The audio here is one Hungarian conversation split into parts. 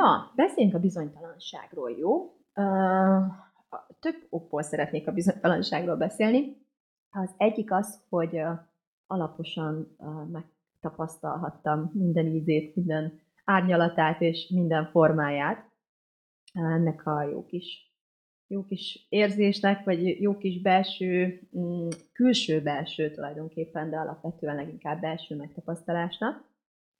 Na, beszéljünk a bizonytalanságról, jó? Több okból szeretnék a bizonytalanságról beszélni. Az egyik az, hogy alaposan megtapasztalhattam minden ízét, minden árnyalatát és minden formáját ennek a jó kis, jó kis érzésnek, vagy jó kis belső, mm, külső-belső tulajdonképpen, de alapvetően leginkább belső megtapasztalásnak.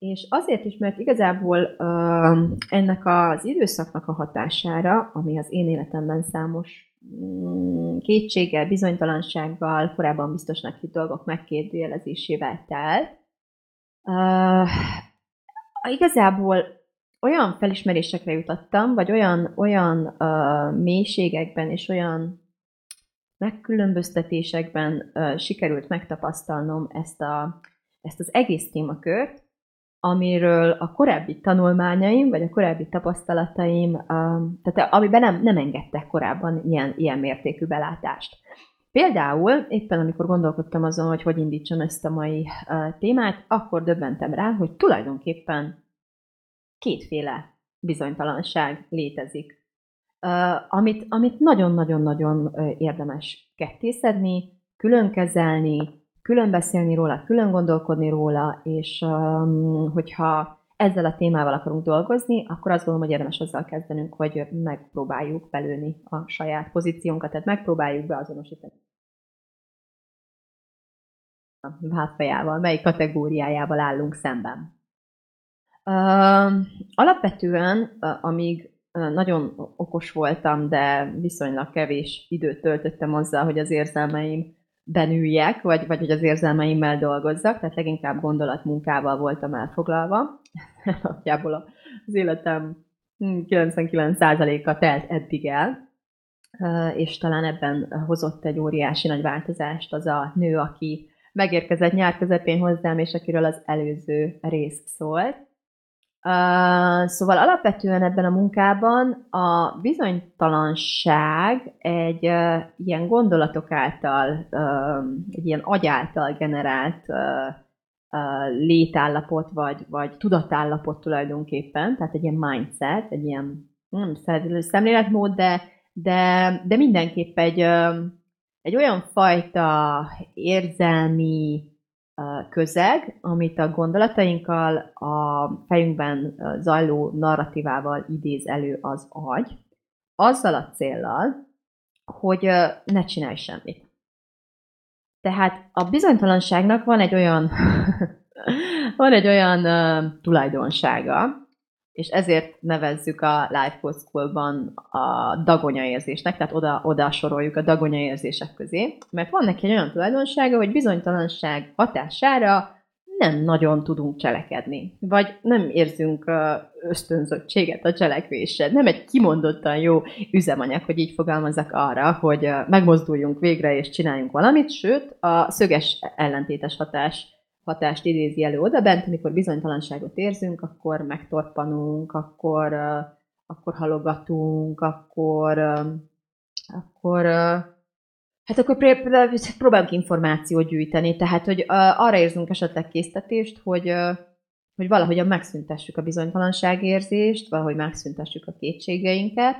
És azért is, mert igazából uh, ennek az időszaknak a hatására, ami az én életemben számos um, kétséggel, bizonytalansággal, korábban biztosnak hitt dolgok megkérdőjelezésével telt, uh, igazából olyan felismerésekre jutottam, vagy olyan, olyan uh, mélységekben és olyan megkülönböztetésekben uh, sikerült megtapasztalnom ezt, a, ezt az egész témakört, amiről a korábbi tanulmányaim, vagy a korábbi tapasztalataim, tehát amiben nem, nem engedtek korábban ilyen, ilyen mértékű belátást. Például éppen amikor gondolkodtam azon, hogy hogy indítsam ezt a mai témát, akkor döbbentem rá, hogy tulajdonképpen kétféle bizonytalanság létezik, amit, amit nagyon-nagyon-nagyon érdemes kettészedni, külön kezelni, külön beszélni róla, külön gondolkodni róla, és um, hogyha ezzel a témával akarunk dolgozni, akkor azt gondolom, hogy érdemes azzal kezdenünk, hogy megpróbáljuk belőni a saját pozíciónkat, tehát megpróbáljuk beazonosítani a hátfejával, melyik kategóriájával állunk szemben. Uh, alapvetően, uh, amíg nagyon okos voltam, de viszonylag kevés időt töltöttem azzal, hogy az érzelmeim benüljek, vagy, vagy hogy az érzelmeimmel dolgozzak, tehát leginkább gondolatmunkával voltam elfoglalva. Nagyjából az életem 99%-a hm, telt eddig el, és talán ebben hozott egy óriási nagy változást az a nő, aki megérkezett nyár közepén hozzám, és akiről az előző rész szólt. Szóval alapvetően ebben a munkában a bizonytalanság egy uh, ilyen gondolatok által, uh, egy ilyen agy által generált létállapot, vagy, vagy tudatállapot tulajdonképpen, tehát egy ilyen mindset, egy ilyen nem szemléletmód, de, de, de mindenképp egy, egy olyan fajta érzelmi, közeg, amit a gondolatainkkal, a fejünkben zajló narratívával idéz elő az agy, azzal a céllal, hogy ne csinálj semmit. Tehát a bizonytalanságnak van egy olyan, van egy olyan uh, tulajdonsága, és ezért nevezzük a Life Coach School-ban a dagonya érzésnek, tehát oda, oda soroljuk a dagonya érzések közé, mert van neki egy olyan tulajdonsága, hogy bizonytalanság hatására nem nagyon tudunk cselekedni, vagy nem érzünk ösztönzöttséget a cselekvésre. Nem egy kimondottan jó üzemanyag, hogy így fogalmazzak arra, hogy megmozduljunk végre és csináljunk valamit, sőt, a szöges ellentétes hatás hatást idézi elő oda bent, amikor bizonytalanságot érzünk, akkor megtorpanunk, akkor, akkor halogatunk, akkor, akkor Hát akkor próbálunk információt gyűjteni, tehát hogy arra érzünk esetleg késztetést, hogy, hogy valahogyan megszüntessük a bizonytalanságérzést, valahogy megszüntessük a kétségeinket,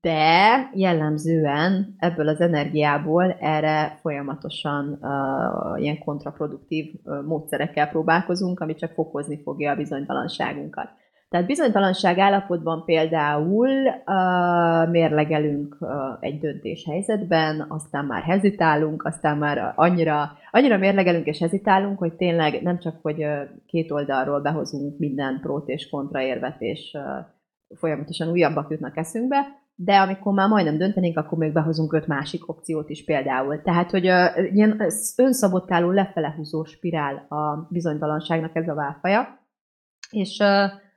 de jellemzően ebből az energiából erre folyamatosan uh, ilyen kontraproduktív uh, módszerekkel próbálkozunk, ami csak fokozni fogja a bizonytalanságunkat. Tehát bizonytalanság állapotban például uh, mérlegelünk uh, egy döntés helyzetben, aztán már hezitálunk, aztán már annyira, annyira mérlegelünk és hezitálunk, hogy tényleg nem csak, hogy uh, két oldalról behozunk minden prót és kontraérvet, és uh, folyamatosan újabbak jutnak eszünkbe, de amikor már majdnem döntenénk, akkor még behozunk öt másik opciót is például. Tehát, hogy uh, ilyen önszabotáló, lefele húzó spirál a bizonytalanságnak ez a válfaja. És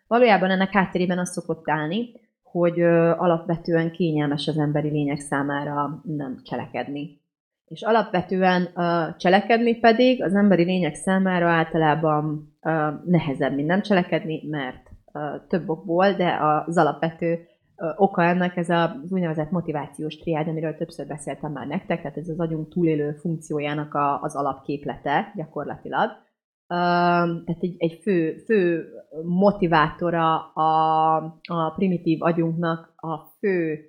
valójában ennek hátterében az szokott állni, hogy alapvetően kényelmes az emberi lények számára nem cselekedni. És alapvetően cselekedni pedig az emberi lények számára általában nehezebb, mint nem cselekedni, mert több okból, de az alapvető oka ennek ez az úgynevezett motivációs triád, amiről többször beszéltem már nektek, tehát ez az agyunk túlélő funkciójának a, az alapképlete gyakorlatilag. Tehát egy, egy fő, fő motivátora a, a primitív agyunknak a fő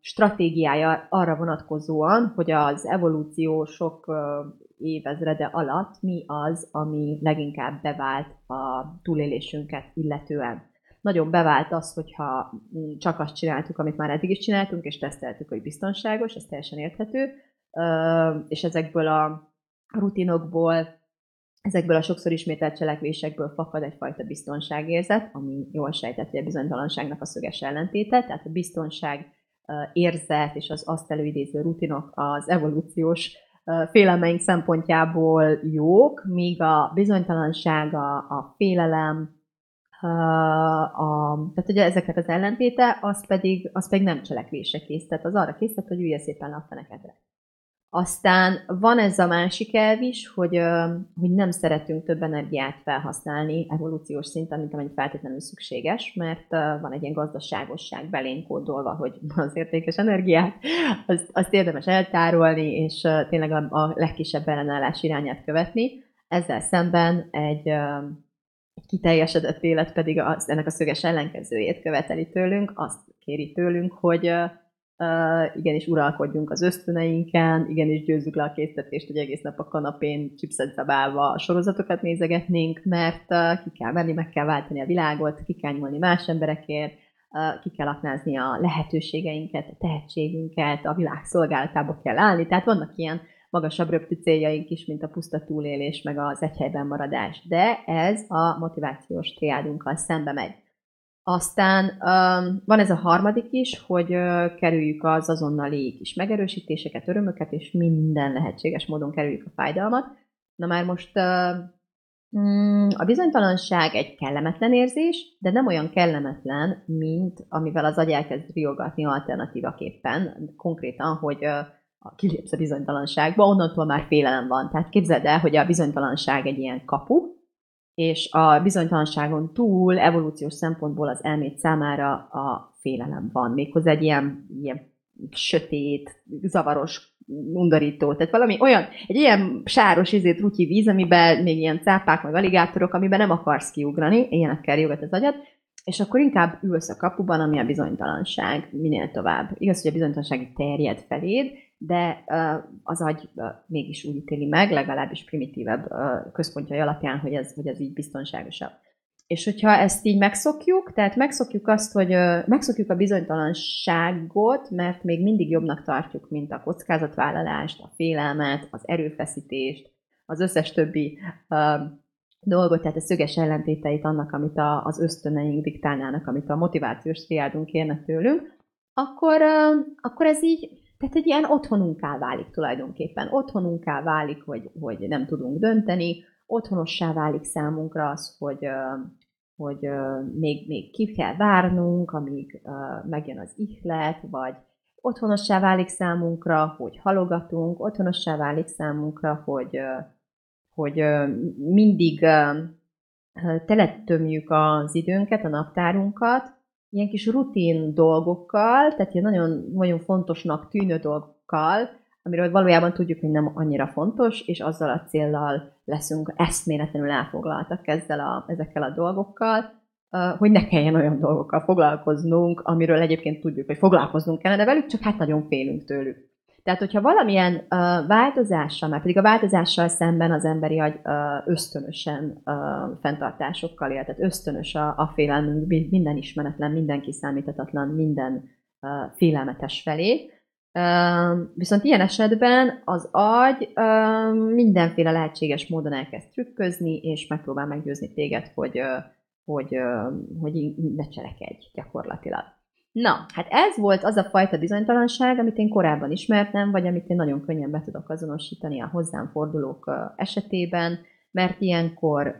stratégiája arra vonatkozóan, hogy az evolúció sok évezrede alatt mi az, ami leginkább bevált a túlélésünket illetően. Nagyon bevált az, hogyha csak azt csináltuk, amit már eddig is csináltunk, és teszteltük, hogy biztonságos, ez teljesen érthető, és ezekből a rutinokból, ezekből a sokszor ismételt cselekvésekből fakad egyfajta biztonságérzet, ami jól sejtett, hogy a bizonytalanságnak a szöges ellentéte, tehát a biztonság érzet és az azt előidéző rutinok az evolúciós félelmeink szempontjából jók, míg a bizonytalanság, a, a félelem, a, tehát ugye ezeknek az ellentéte, az pedig, az pedig nem cselekvésre kész, tehát az arra készített, hogy ülje szépen le a fenekedre. Aztán van ez a másik elv is, hogy, hogy nem szeretünk több energiát felhasználni evolúciós szinten, mint amennyi feltétlenül szükséges, mert van egy ilyen gazdaságosság belénk kódolva, hogy az értékes energiát, azt, azt érdemes eltárolni, és tényleg a, a legkisebb ellenállás irányát követni. Ezzel szemben egy kiteljesedett élet pedig az, ennek a szöges ellenkezőjét követeli tőlünk, azt kéri tőlünk, hogy Uh, igenis uralkodjunk az ösztöneinken, igenis győzzük le a késztetést, hogy egész nap a kanapén chipset a sorozatokat nézegetnénk, mert uh, ki kell menni, meg kell váltani a világot, ki kell nyúlni más emberekért, uh, ki kell aknázni a lehetőségeinket, a tehetségünket, a világ szolgálatába kell állni, tehát vannak ilyen magasabb röptű céljaink is, mint a puszta túlélés, meg az egyhelyben maradás. De ez a motivációs triádunkkal szembe megy. Aztán um, van ez a harmadik is, hogy uh, kerüljük az azonnali kis megerősítéseket, örömöket, és minden lehetséges módon kerüljük a fájdalmat. Na már most uh, mm, a bizonytalanság egy kellemetlen érzés, de nem olyan kellemetlen, mint amivel az agy elkezd riogatni alternatívaképpen. Konkrétan, hogy uh, kilépsz a bizonytalanságba, onnantól már félelem van. Tehát képzeld el, hogy a bizonytalanság egy ilyen kapu, és a bizonytalanságon túl evolúciós szempontból az elmét számára a félelem van. Méghozzá egy ilyen, ilyen sötét, zavaros, undorító. Tehát valami olyan, egy ilyen sáros izét rutyi víz, amiben még ilyen cápák, meg aligátorok, amiben nem akarsz kiugrani, ilyenekkel jogat az agyad, és akkor inkább ülsz a kapuban, ami a bizonytalanság minél tovább. Igaz, hogy a bizonytalanság terjed feléd, de az agy mégis úgy ítéli meg, legalábbis primitívebb központjai alapján, hogy ez, hogy ez így biztonságosabb. És hogyha ezt így megszokjuk, tehát megszokjuk azt, hogy megszokjuk a bizonytalanságot, mert még mindig jobbnak tartjuk, mint a kockázatvállalást, a félelmet, az erőfeszítést, az összes többi dolgot, tehát a szöges ellentéteit annak, amit a, az ösztöneink diktálnának, amit a motivációs triádunk kérne tőlünk, akkor, akkor ez így tehát egy ilyen otthonunká válik tulajdonképpen. Otthonunká válik, hogy, hogy nem tudunk dönteni, otthonossá válik számunkra az, hogy, hogy még, még ki kell várnunk, amíg megjön az ihlet, vagy otthonossá válik számunkra, hogy halogatunk, otthonossá válik számunkra, hogy, hogy mindig teletömjük az időnket, a naptárunkat, ilyen kis rutin dolgokkal, tehát ilyen nagyon, nagyon fontosnak tűnő dolgokkal, amiről valójában tudjuk, hogy nem annyira fontos, és azzal a céllal leszünk eszméletlenül elfoglaltak ezzel a, ezekkel a dolgokkal, hogy ne kelljen olyan dolgokkal foglalkoznunk, amiről egyébként tudjuk, hogy foglalkoznunk kellene, de velük csak hát nagyon félünk tőlük. Tehát, hogyha valamilyen uh, változással, mert pedig a változással szemben az emberi agy uh, ösztönösen uh, fenntartásokkal él, tehát ösztönös a, a félelmünk minden ismeretlen, minden kiszámíthatatlan, minden uh, félelmetes felé. Viszont ilyen esetben az agy mindenféle lehetséges módon elkezd trükközni, és megpróbál meggyőzni téged, hogy, hogy, hogy ne cselekedj gyakorlatilag. Na, hát ez volt az a fajta bizonytalanság, amit én korábban ismertem, vagy amit én nagyon könnyen be tudok azonosítani a hozzám fordulók esetében, mert ilyenkor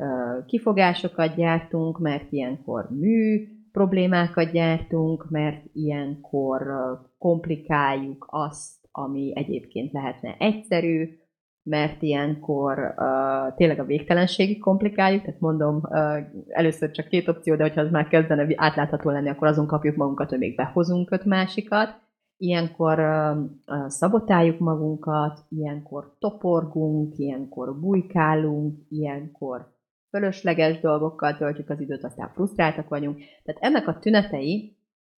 kifogásokat gyártunk, mert ilyenkor mű problémákat gyártunk, mert ilyenkor komplikáljuk azt, ami egyébként lehetne egyszerű, mert ilyenkor uh, tényleg a végtelenségig komplikáljuk, tehát mondom, uh, először csak két opció, de hogyha az már kezdene átlátható lenni, akkor azon kapjuk magunkat, hogy még behozunk öt másikat. Ilyenkor uh, szabotáljuk magunkat, ilyenkor toporgunk, ilyenkor bujkálunk, ilyenkor fölösleges dolgokkal töltjük az időt, aztán frusztráltak vagyunk. Tehát ennek a tünetei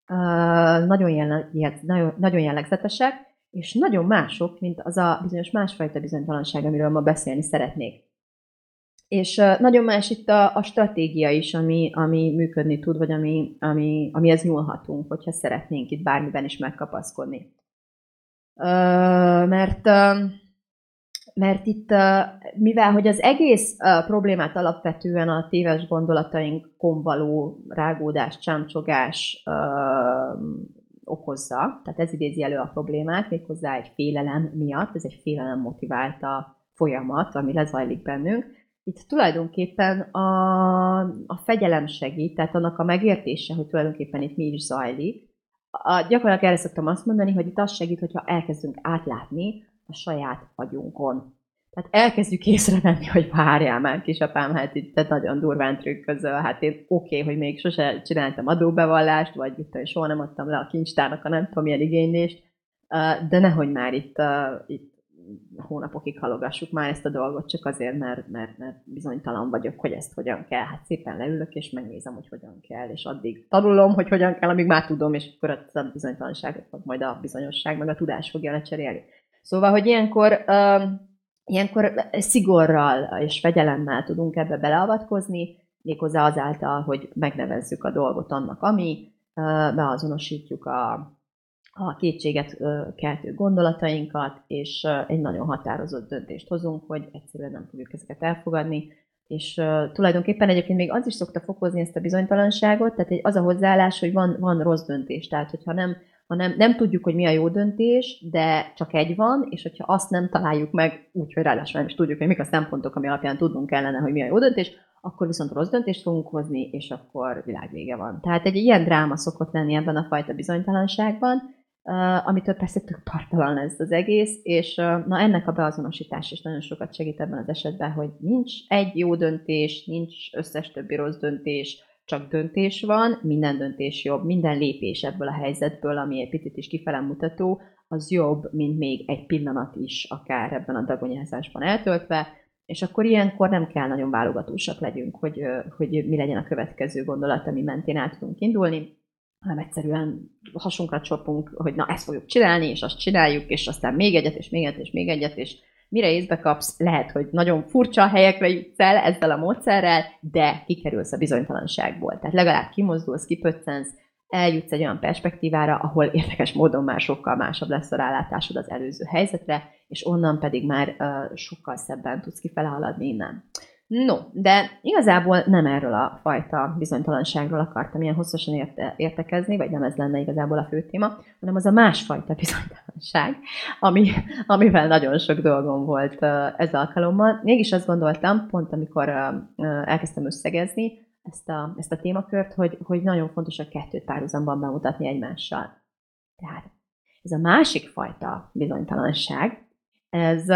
uh, nagyon, jelleg, nagyon, nagyon jellegzetesek, és nagyon mások, mint az a bizonyos másfajta bizonytalanság, amiről ma beszélni szeretnék. És nagyon más itt a, a stratégia is, ami, ami működni tud, vagy ami, ami, amihez nyúlhatunk, hogyha szeretnénk itt bármiben is megkapaszkodni. Mert, mert itt, mivel hogy az egész problémát alapvetően a téves gondolatainkon való rágódás, csámcsogás okozza, tehát ez idézi elő a problémát, méghozzá egy félelem miatt, ez egy félelem motiválta folyamat, ami lezajlik bennünk. Itt tulajdonképpen a, a fegyelem segít, tehát annak a megértése, hogy tulajdonképpen itt mi is zajlik. A, gyakorlatilag erre szoktam azt mondani, hogy itt az segít, hogyha elkezdünk átlátni a saját agyunkon. Tehát elkezdjük észrevenni, hogy várjál már, kisapám, hát itt te nagyon durván trükközöl, hát én oké, okay, hogy még sose csináltam adóbevallást, vagy mit soha nem adtam le a kincstárnak a nem tudom milyen igénylést, de nehogy már itt, itt hónapokig halogassuk már ezt a dolgot, csak azért, mert, mert, mert bizonytalan vagyok, hogy ezt hogyan kell. Hát szépen leülök, és megnézem, hogy hogyan kell, és addig tanulom, hogy hogyan kell, amíg már tudom, és akkor a bizonytalanságot majd a bizonyosság, meg a tudás fogja lecserélni. Szóval, hogy ilyenkor Ilyenkor szigorral és fegyelemmel tudunk ebbe beleavatkozni, méghozzá azáltal, hogy megnevezzük a dolgot annak, ami, beazonosítjuk a, a kétséget keltő gondolatainkat, és egy nagyon határozott döntést hozunk, hogy egyszerűen nem fogjuk ezeket elfogadni, és tulajdonképpen egyébként még az is szokta fokozni ezt a bizonytalanságot, tehát az a hozzáállás, hogy van, van rossz döntés, tehát hogyha nem hanem nem tudjuk, hogy mi a jó döntés, de csak egy van, és hogyha azt nem találjuk meg, úgyhogy ráadásul nem is tudjuk, hogy mik a szempontok, ami alapján tudnunk kellene, hogy mi a jó döntés, akkor viszont rossz döntést fogunk hozni, és akkor világvége van. Tehát egy ilyen dráma szokott lenni ebben a fajta bizonytalanságban, uh, amitől persze tök tartalan lesz az egész, és uh, na ennek a beazonosítás is nagyon sokat segít ebben az esetben, hogy nincs egy jó döntés, nincs összes többi rossz döntés, csak döntés van, minden döntés jobb, minden lépés ebből a helyzetből, ami egy picit is kifele mutató, az jobb, mint még egy pillanat is akár ebben a dagonyázásban eltöltve, és akkor ilyenkor nem kell nagyon válogatósak legyünk, hogy, hogy mi legyen a következő gondolat, ami mentén át tudunk indulni, hanem egyszerűen hasunkra csapunk, hogy na ezt fogjuk csinálni, és azt csináljuk, és aztán még egyet, és még egyet, és még egyet, és mire észbe kapsz, lehet, hogy nagyon furcsa helyekre jutsz el ezzel a módszerrel, de kikerülsz a bizonytalanságból. Tehát legalább kimozdulsz, kipöccensz, eljutsz egy olyan perspektívára, ahol érdekes módon már sokkal másabb lesz a rálátásod az előző helyzetre, és onnan pedig már uh, sokkal szebben tudsz kifele haladni innen. No, de igazából nem erről a fajta bizonytalanságról akartam ilyen hosszasan érte, értekezni, vagy nem ez lenne igazából a fő téma, hanem az a másfajta bizonytalanság, ami, amivel nagyon sok dolgom volt ez alkalommal. Mégis azt gondoltam, pont amikor elkezdtem összegezni ezt a, ezt a témakört, hogy, hogy nagyon fontos a kettőt párhuzamban bemutatni egymással. Tehát ez a másik fajta bizonytalanság, ez,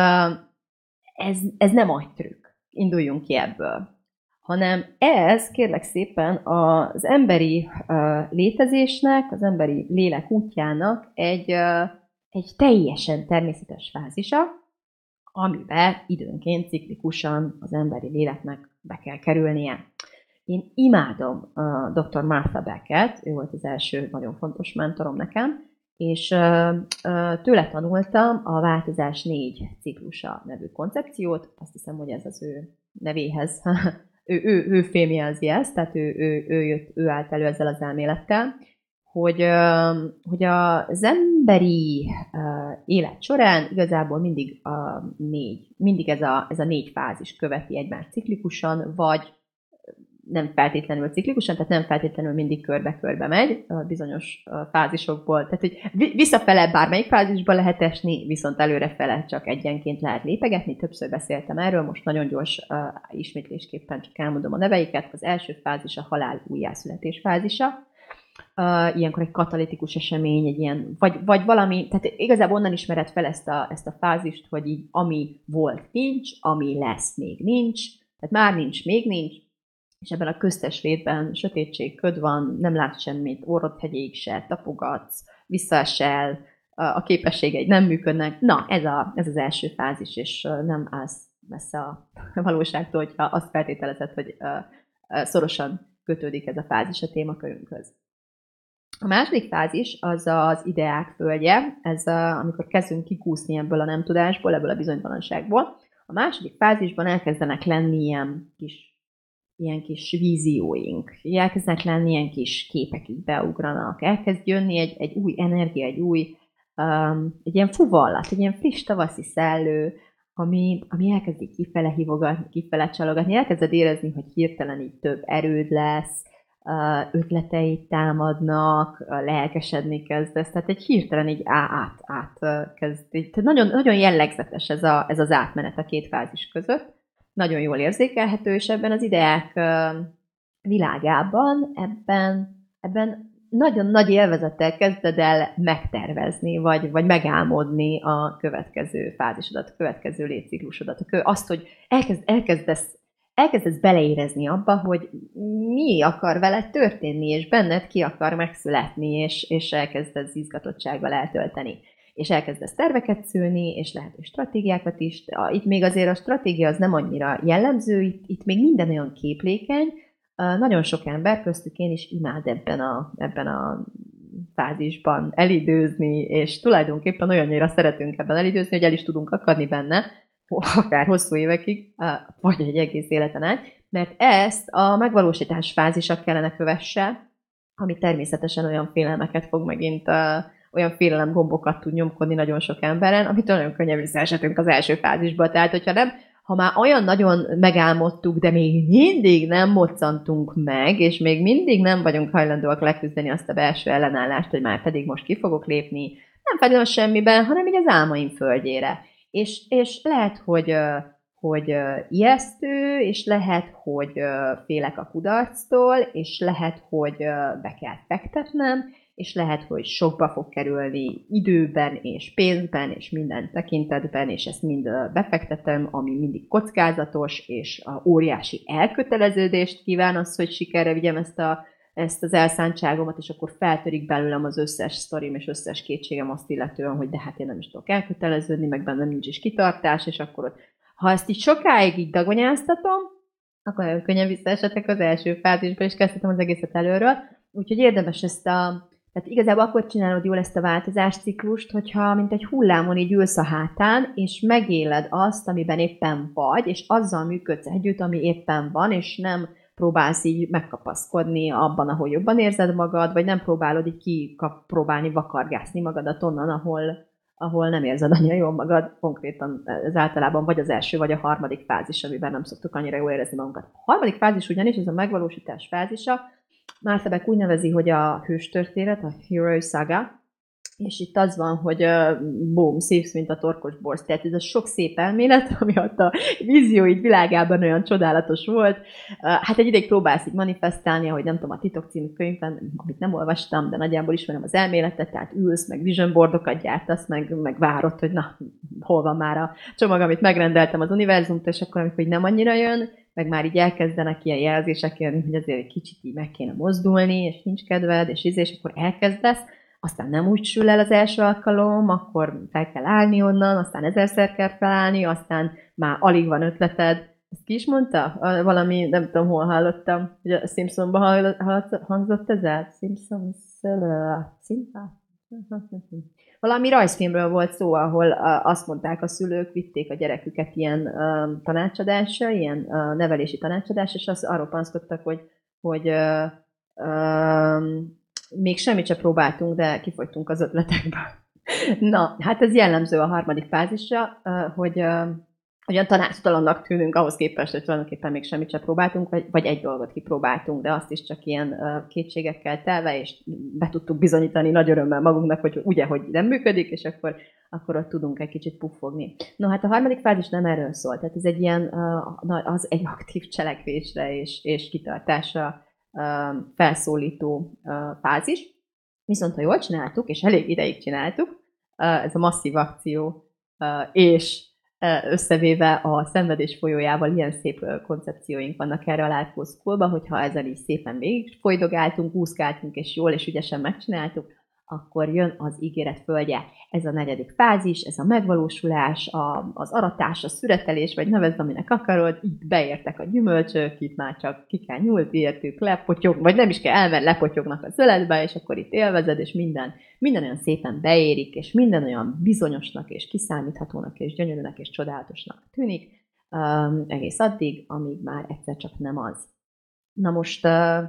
ez, ez nem agytrükk induljunk ki ebből. Hanem ez, kérlek szépen, az emberi létezésnek, az emberi lélek útjának egy, egy teljesen természetes fázisa, amiben időnként ciklikusan az emberi léleknek be kell kerülnie. Én imádom uh, dr. Martha Becket, ő volt az első nagyon fontos mentorom nekem, és tőle tanultam a változás négy ciklusa nevű koncepciót, azt hiszem, hogy ez az ő nevéhez, ő, ő, ő fémjelzi ezt, tehát ő, ő, ő, jött, ő állt elő ezzel az elmélettel, hogy, hogy az emberi élet során igazából mindig a négy, mindig ez a, ez a négy fázis követi egymást ciklikusan, vagy nem feltétlenül ciklikusan, tehát nem feltétlenül mindig körbe-körbe megy, bizonyos fázisokból. Tehát, hogy visszafele bármelyik fázisba lehet esni, viszont előrefele csak egyenként lehet lépegetni. Többször beszéltem erről, most nagyon gyors uh, ismétlésképpen csak elmondom a neveiket. Az első fázis a halál újjászületés fázisa. Uh, ilyenkor egy katalitikus esemény, egy ilyen, vagy, vagy valami, tehát igazából onnan ismered fel ezt a, ezt a fázist, hogy így ami volt, nincs, ami lesz, még nincs, tehát már nincs, még nincs, és ebben a köztes létben sötétség, köd van, nem lát semmit, orrod hegyéig se, tapogatsz, visszaesel, a képességeid nem működnek. Na, ez, a, ez az első fázis, és nem állsz messze a valóságtól, hogyha azt feltételezed, hogy szorosan kötődik ez a fázis a témakörünkhöz. A második fázis az az ideák földje, ez a, amikor kezdünk kikúszni ebből a nem tudásból, ebből a bizonytalanságból. A második fázisban elkezdenek lenni ilyen kis ilyen kis vízióink, elkezdenek lenni ilyen kis képek így beugranak, elkezd jönni egy, egy új energia, egy új, um, egy ilyen fuvallat, egy ilyen friss tavaszi szellő, ami, ami elkezdi kifele hívogatni, kifele csalogatni, elkezded érezni, hogy hirtelen így több erőd lesz, ötleteid támadnak, lelkesedni kezdesz, tehát egy hirtelen így át, át kezd. Tehát nagyon, nagyon jellegzetes ez, a, ez az átmenet a két fázis között nagyon jól érzékelhető, és ebben az ideák világában, ebben, ebben nagyon nagy élvezettel kezded el megtervezni, vagy, vagy megálmodni a következő fázisodat, a következő létciklusodat. Azt, hogy elkezd, elkezdesz, elkezdesz beleérezni abba, hogy mi akar veled történni, és benned ki akar megszületni, és, és elkezdesz izgatottsággal eltölteni és elkezdesz terveket szülni, és lehet, hogy stratégiákat is. Itt még azért a stratégia az nem annyira jellemző, itt, itt még minden olyan képlékeny, nagyon sok ember, köztük én is imád ebben a, ebben a fázisban elidőzni, és tulajdonképpen olyannyira szeretünk ebben elidőzni, hogy el is tudunk akadni benne, akár hosszú évekig, vagy egy egész életen át, mert ezt a megvalósítás fázisa kellene kövesse, ami természetesen olyan félelmeket fog megint olyan félelem gombokat tud nyomkodni nagyon sok emberen, amit nagyon könnyen visszaesetünk az első fázisba. Tehát, hogyha nem, ha már olyan nagyon megálmodtuk, de még mindig nem moccantunk meg, és még mindig nem vagyunk hajlandóak leküzdeni azt a belső ellenállást, hogy már pedig most ki fogok lépni, nem feltétlenül semmiben, hanem így az álmaim földjére. És, és lehet, hogy hogy ijesztő, és lehet, hogy félek a kudarctól, és lehet, hogy be kell fektetnem, és lehet, hogy sokba fog kerülni időben, és pénzben, és minden tekintetben, és ezt mind befektetem, ami mindig kockázatos, és a óriási elköteleződést kíván az, hogy sikerre vigyem ezt, a, ezt az elszántságomat, és akkor feltörik belőlem az összes sztorim és összes kétségem azt illetően, hogy de hát én nem is tudok elköteleződni, meg bennem nincs is kitartás, és akkor ha ezt így sokáig így dagonyáztatom, akkor könnyen visszaesetek az első fázisba, és kezdhetem az egészet előről. Úgyhogy érdemes ezt a tehát igazából akkor csinálod jól ezt a változásciklust, hogyha mint egy hullámon így ülsz a hátán, és megéled azt, amiben éppen vagy, és azzal működsz együtt, ami éppen van, és nem próbálsz így megkapaszkodni abban, ahol jobban érzed magad, vagy nem próbálod így kikap, próbálni vakargászni magadat onnan, ahol, ahol nem érzed annyira jól magad, konkrétan ez általában vagy az első, vagy a harmadik fázis, amiben nem szoktuk annyira jól érezni magunkat. A harmadik fázis ugyanis, ez a megvalósítás fázisa, Márszebek úgy nevezi, hogy a hőstörténet, a Hero Saga, és itt az van, hogy uh, boom, szívsz, mint a torkos borsz. Tehát ez a sok szép elmélet, ami ott a vízióid világában olyan csodálatos volt. Uh, hát egy ideig próbálsz így manifestálni, ahogy nem tudom, a Titok című könyvben, amit nem olvastam, de nagyjából ismerem az elméletet, tehát ülsz, meg vision boardokat gyártasz, meg, meg várod, hogy na, hol van már a csomag, amit megrendeltem az univerzumtól, és akkor, amikor nem annyira jön, meg már így elkezdenek ilyen jelzések jönni, hogy azért egy kicsit így meg kéne mozdulni, és nincs kedved, és íz, és akkor elkezdesz, aztán nem úgy sül el az első alkalom, akkor fel kell állni onnan, aztán ezerszer kell felállni, aztán már alig van ötleted. Ezt ki is mondta? Valami, nem tudom, hol hallottam, hogy a Simpsonban hangzott ez el? Simpsons, Simpsons? Valami rajzfilmről volt szó, ahol azt mondták a szülők, vitték a gyereküket ilyen tanácsadásra, ilyen nevelési tanácsadásra, és azt arról panaszkodtak, hogy, hogy még semmit sem próbáltunk, de kifogytunk az ötletekből. Na, hát ez jellemző a harmadik fázisra, hogy olyan tanácstalannak tűnünk ahhoz képest, hogy tulajdonképpen még semmit sem próbáltunk, vagy, vagy egy dolgot kipróbáltunk, de azt is csak ilyen kétségekkel telve, és be tudtuk bizonyítani nagy örömmel magunknak, hogy ugye, hogy nem működik, és akkor, akkor ott tudunk egy kicsit puffogni. No, hát a harmadik fázis nem erről szól, tehát ez egy ilyen, az egy aktív cselekvésre és, és kitartásra felszólító fázis. Viszont ha jól csináltuk, és elég ideig csináltuk, ez a masszív akció és összevéve a szenvedés folyójával ilyen szép koncepcióink vannak erre a Life hogyha ezen is szépen végig folydogáltunk, úszkáltunk, és jól és ügyesen megcsináltuk, akkor jön az ígéret földje. Ez a negyedik fázis, ez a megvalósulás, a, az aratás, a szüretelés, vagy nevezd, aminek akarod, itt beértek a gyümölcsök, itt már csak ki kell nyúlni, értük, lepotyog, vagy nem is kell elmenni, lepotyognak a zöldbe, és akkor itt élvezed, és minden, minden olyan szépen beérik, és minden olyan bizonyosnak, és kiszámíthatónak, és gyönyörűnek, és csodálatosnak tűnik, um, egész addig, amíg már egyszer csak nem az. Na most uh,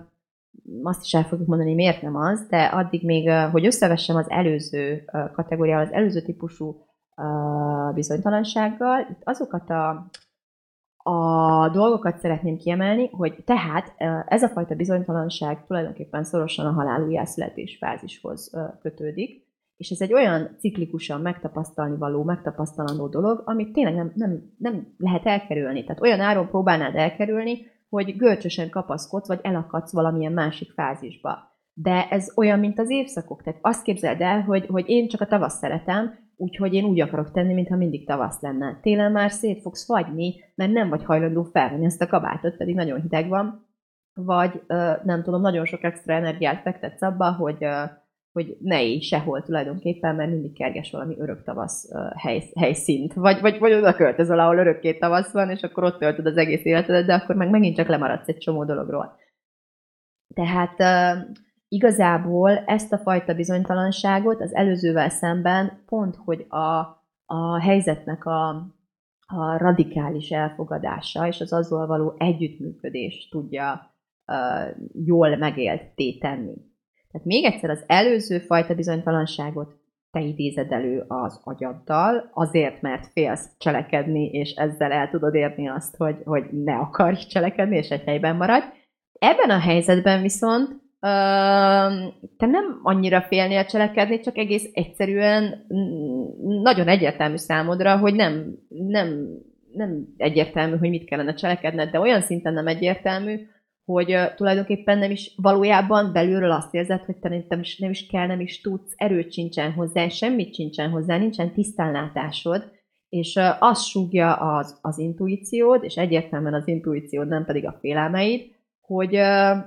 azt is el fogjuk mondani, miért nem az, de addig még, hogy összevessem az előző kategóriával, az előző típusú bizonytalansággal, itt azokat a, a dolgokat szeretném kiemelni, hogy tehát ez a fajta bizonytalanság tulajdonképpen szorosan a halál újjászületés fázishoz kötődik, és ez egy olyan ciklikusan megtapasztalni való, megtapasztalandó dolog, amit tényleg nem, nem, nem lehet elkerülni. Tehát olyan áron próbálnád elkerülni, hogy görcsösen kapaszkodsz, vagy elakadsz valamilyen másik fázisba. De ez olyan, mint az évszakok. Tehát azt képzeld el, hogy, hogy én csak a tavasz szeretem, úgyhogy én úgy akarok tenni, mintha mindig tavasz lenne. Télen már szét fogsz fagyni, mert nem vagy hajlandó felvenni ezt a kabátot, pedig nagyon hideg van, vagy nem tudom, nagyon sok extra energiát fektetsz abba, hogy hogy ne élj sehol tulajdonképpen, mert mindig kerges valami örök tavasz hely, helyszínt. Vagy, vagy, vagy oda költözöl, ahol örökké tavasz van, és akkor ott töltöd az egész életedet, de akkor meg megint csak lemaradsz egy csomó dologról. Tehát igazából ezt a fajta bizonytalanságot az előzővel szemben pont, hogy a, a helyzetnek a, a radikális elfogadása és az azzal való együttműködés tudja jól megélté tenni. Tehát még egyszer az előző fajta bizonytalanságot te idézed elő az agyaddal, azért, mert félsz cselekedni, és ezzel el tudod érni azt, hogy, hogy ne akarj cselekedni, és egy helyben maradj. Ebben a helyzetben viszont te nem annyira félnél cselekedni, csak egész egyszerűen nagyon egyértelmű számodra, hogy nem, nem, nem egyértelmű, hogy mit kellene cselekedned, de olyan szinten nem egyértelmű, hogy tulajdonképpen nem is valójában belülről azt érzed, hogy te nem is, nem is kell, nem is tudsz, erőt sincsen hozzá, semmit sincsen hozzá, nincsen tisztánlátásod, és uh, súgja az, az intuíciód, és egyértelműen az intuíciód, nem pedig a félelmeid, hogy,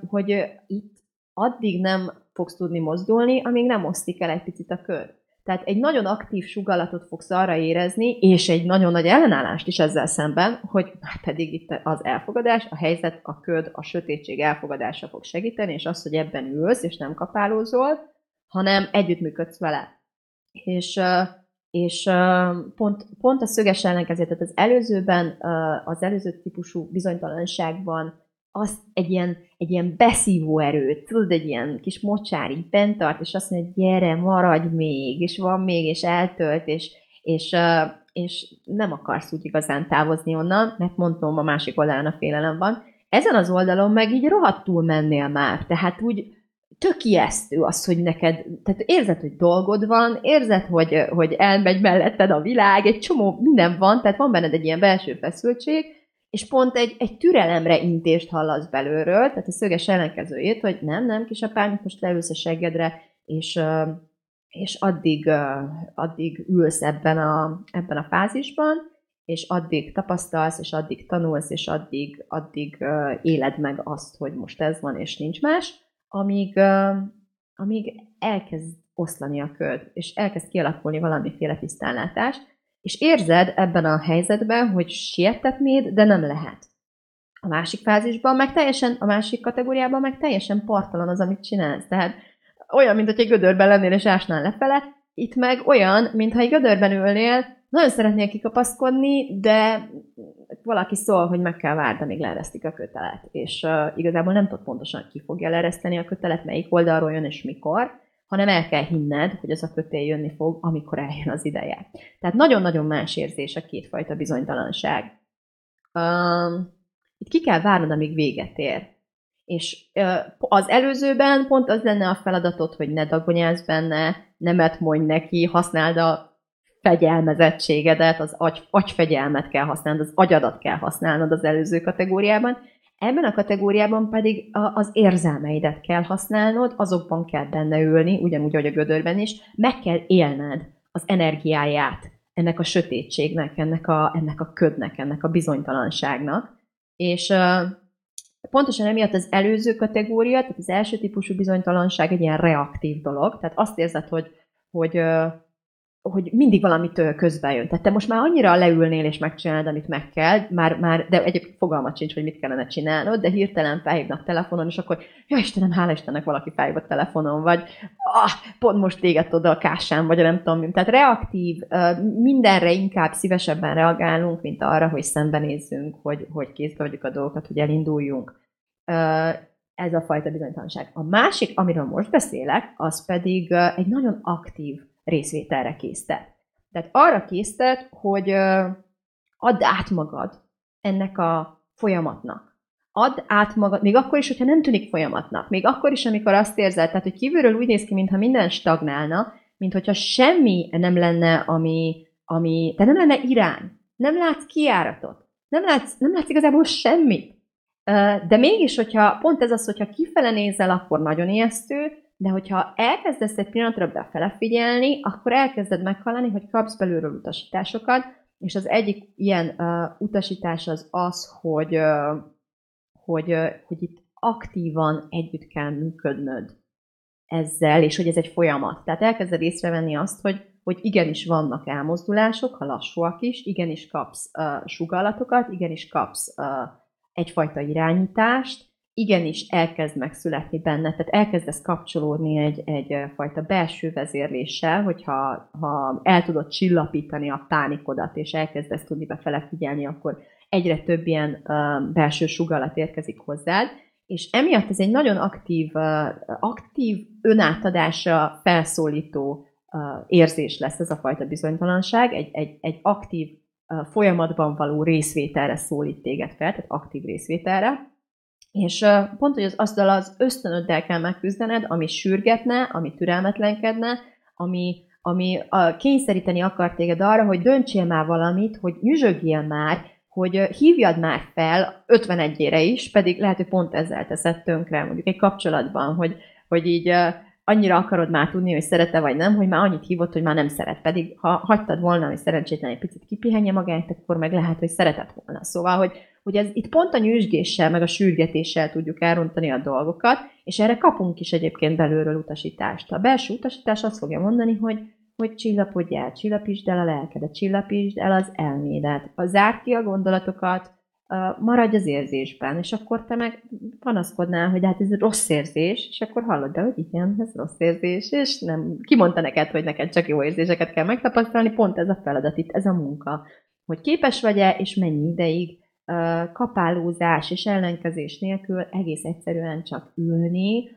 hogy itt addig nem fogsz tudni mozdulni, amíg nem osztik el egy picit a kör. Tehát egy nagyon aktív sugallatot fogsz arra érezni, és egy nagyon nagy ellenállást is ezzel szemben, hogy már pedig itt az elfogadás, a helyzet, a köd, a sötétség elfogadása fog segíteni, és az, hogy ebben ülsz, és nem kapálózol, hanem együttműködsz vele. És, és pont, pont a szöges ellenkező, tehát az előzőben, az előző típusú bizonytalanságban azt egy ilyen, egy ilyen beszívó erőt, tudod, egy ilyen kis mocsár így bent tart, és azt mondja, hogy gyere, maradj még, és van még, és eltölt, és, és, és nem akarsz úgy igazán távozni onnan, mert mondom, a másik oldalán a félelem van. Ezen az oldalon meg így rohadtul mennél már, tehát úgy tök ijesztő az, hogy neked, tehát érzed, hogy dolgod van, érzed, hogy, hogy elmegy melletted a világ, egy csomó minden van, tehát van benned egy ilyen belső feszültség, és pont egy, egy türelemre intést hallasz belőről, tehát a szöges ellenkezőjét, hogy nem, nem, kisapám, most leülsz a seggedre, és, és addig, addig ülsz ebben a, ebben a fázisban, és addig tapasztalsz, és addig tanulsz, és addig, addig éled meg azt, hogy most ez van, és nincs más, amíg, amíg elkezd oszlani a köd, és elkezd kialakulni valamiféle tisztánlátás, és érzed ebben a helyzetben, hogy sietetnéd, de nem lehet. A másik fázisban, meg teljesen, a másik kategóriában meg teljesen partalan az, amit csinálsz. Tehát olyan, mint hogy egy gödörben lennél és ásnál lefele, itt meg olyan, mintha egy gödörben ülnél, nagyon szeretnél kikapaszkodni, de valaki szól, hogy meg kell várni, amíg leeresztik a kötelet. És uh, igazából nem tudod pontosan, ki fogja leereszteni a kötelet, melyik oldalról jön és mikor, hanem el kell hinned, hogy az a kötél jönni fog, amikor eljön az ideje. Tehát nagyon-nagyon más érzés a kétfajta bizonytalanság. Um, itt ki kell várnod, amíg véget ér. És az előzőben pont az lenne a feladatod, hogy ne dagonyázz benne, nemet mondj neki, használd a fegyelmezettségedet, az agy, agyfegyelmet kell használnod, az agyadat kell használnod az előző kategóriában. Ebben a kategóriában pedig az érzelmeidet kell használnod, azokban kell benne ülni, ugyanúgy, ahogy a gödörben is, meg kell élned az energiáját ennek a sötétségnek, ennek a, ennek a ködnek, ennek a bizonytalanságnak. És uh, pontosan emiatt az előző kategória, tehát az első típusú bizonytalanság egy ilyen reaktív dolog, tehát azt érzed, hogy, hogy uh, hogy mindig valamit közben jön. Tehát te most már annyira leülnél és megcsinálod, amit meg kell, már, már, de egyébként fogalmat sincs, hogy mit kellene csinálnod, de hirtelen felhívnak telefonon, és akkor, ja Istenem, hála Istennek valaki felhívott telefonon, vagy ah, pont most téged oda a kásán, vagy nem tudom, tehát reaktív, mindenre inkább szívesebben reagálunk, mint arra, hogy szembenézzünk, hogy, hogy kézbe vagyunk a dolgokat, hogy elinduljunk. Ez a fajta bizonytalanság. A másik, amiről most beszélek, az pedig egy nagyon aktív részvételre késztet. Tehát arra késztet, hogy add át magad ennek a folyamatnak. Add át magad, még akkor is, hogyha nem tűnik folyamatnak, még akkor is, amikor azt érzed, tehát, hogy kívülről úgy néz ki, mintha minden stagnálna, mint hogyha semmi nem lenne, ami, ami de nem lenne irány, nem látsz kiáratot, nem látsz, nem látsz igazából semmit. De mégis, hogyha pont ez az, hogyha kifele nézel, akkor nagyon ijesztő, de hogyha elkezdesz egy pillanatra befele figyelni, akkor elkezded meghallani, hogy kapsz belülről utasításokat, és az egyik ilyen uh, utasítás az az, hogy, uh, hogy, uh, hogy itt aktívan együtt kell működnöd ezzel, és hogy ez egy folyamat. Tehát elkezded észrevenni azt, hogy, hogy igenis vannak elmozdulások, ha lassúak is, igenis kapsz uh, sugallatokat, igenis kapsz uh, egyfajta irányítást, igenis elkezd megszületni benne, tehát elkezdesz kapcsolódni egy, egy fajta belső vezérléssel, hogyha ha el tudod csillapítani a pánikodat, és elkezdesz tudni befele figyelni, akkor egyre több ilyen uh, belső sugallat érkezik hozzád, és emiatt ez egy nagyon aktív, uh, aktív önátadásra felszólító uh, érzés lesz ez a fajta bizonytalanság, egy, egy, egy aktív folyamatban való részvételre szólít téged fel, tehát aktív részvételre, és pont, hogy az azzal az ösztönöddel kell megküzdened, ami sürgetne, ami türelmetlenkedne, ami, ami kényszeríteni akar téged arra, hogy döntsél már valamit, hogy nyüzsögjél már, hogy hívjad már fel 51-ére is, pedig lehet, hogy pont ezzel teszed tönkre, mondjuk egy kapcsolatban, hogy, hogy így annyira akarod már tudni, hogy szerete vagy nem, hogy már annyit hívott, hogy már nem szeret. Pedig ha hagytad volna, hogy szerencsétlen egy picit kipihenje magát, akkor meg lehet, hogy szeretett volna. Szóval, hogy hogy ez itt pont a nyűsgéssel, meg a sürgetéssel tudjuk elrontani a dolgokat, és erre kapunk is egyébként belülről utasítást. A belső utasítás azt fogja mondani, hogy hogy csillapodj el, csillapítsd el a lelkedet, csillapítsd el az elmédet, zárd ki a gondolatokat, maradj az érzésben, és akkor te meg panaszkodnál, hogy hát ez rossz érzés, és akkor hallod, de hogy igen, ez rossz érzés, és nem, ki mondta neked, hogy neked csak jó érzéseket kell megtapasztalni, pont ez a feladat itt, ez a munka, hogy képes vagy-e, és mennyi ideig kapálózás és ellenkezés nélkül egész egyszerűen csak ülni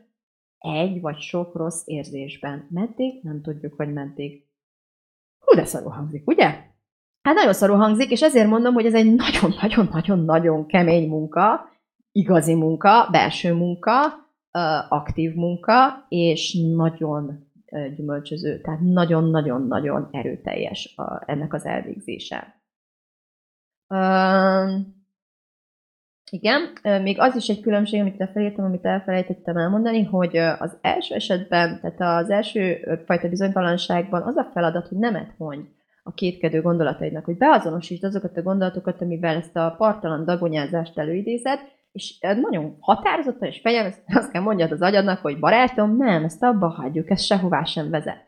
egy vagy sok rossz érzésben. Meddig? Nem tudjuk, hogy meddig. Hú, de szarul hangzik, ugye? Hát nagyon szarul hangzik, és ezért mondom, hogy ez egy nagyon-nagyon-nagyon-nagyon kemény munka, igazi munka, belső munka, aktív munka, és nagyon gyümölcsöző, tehát nagyon-nagyon-nagyon erőteljes ennek az elvégzése. Igen, még az is egy különbség, amit felírtam, amit elfelejtettem elmondani, hogy az első esetben, tehát az első fajta bizonytalanságban az a feladat, hogy nemet mondj a kétkedő gondolataidnak, hogy beazonosítsd azokat a gondolatokat, amivel ezt a partalan dagonyázást előidézed, és nagyon határozottan és fegyelmezeten azt kell mondjad az agyadnak, hogy barátom, nem, ezt abba hagyjuk, ez sehová sem vezet.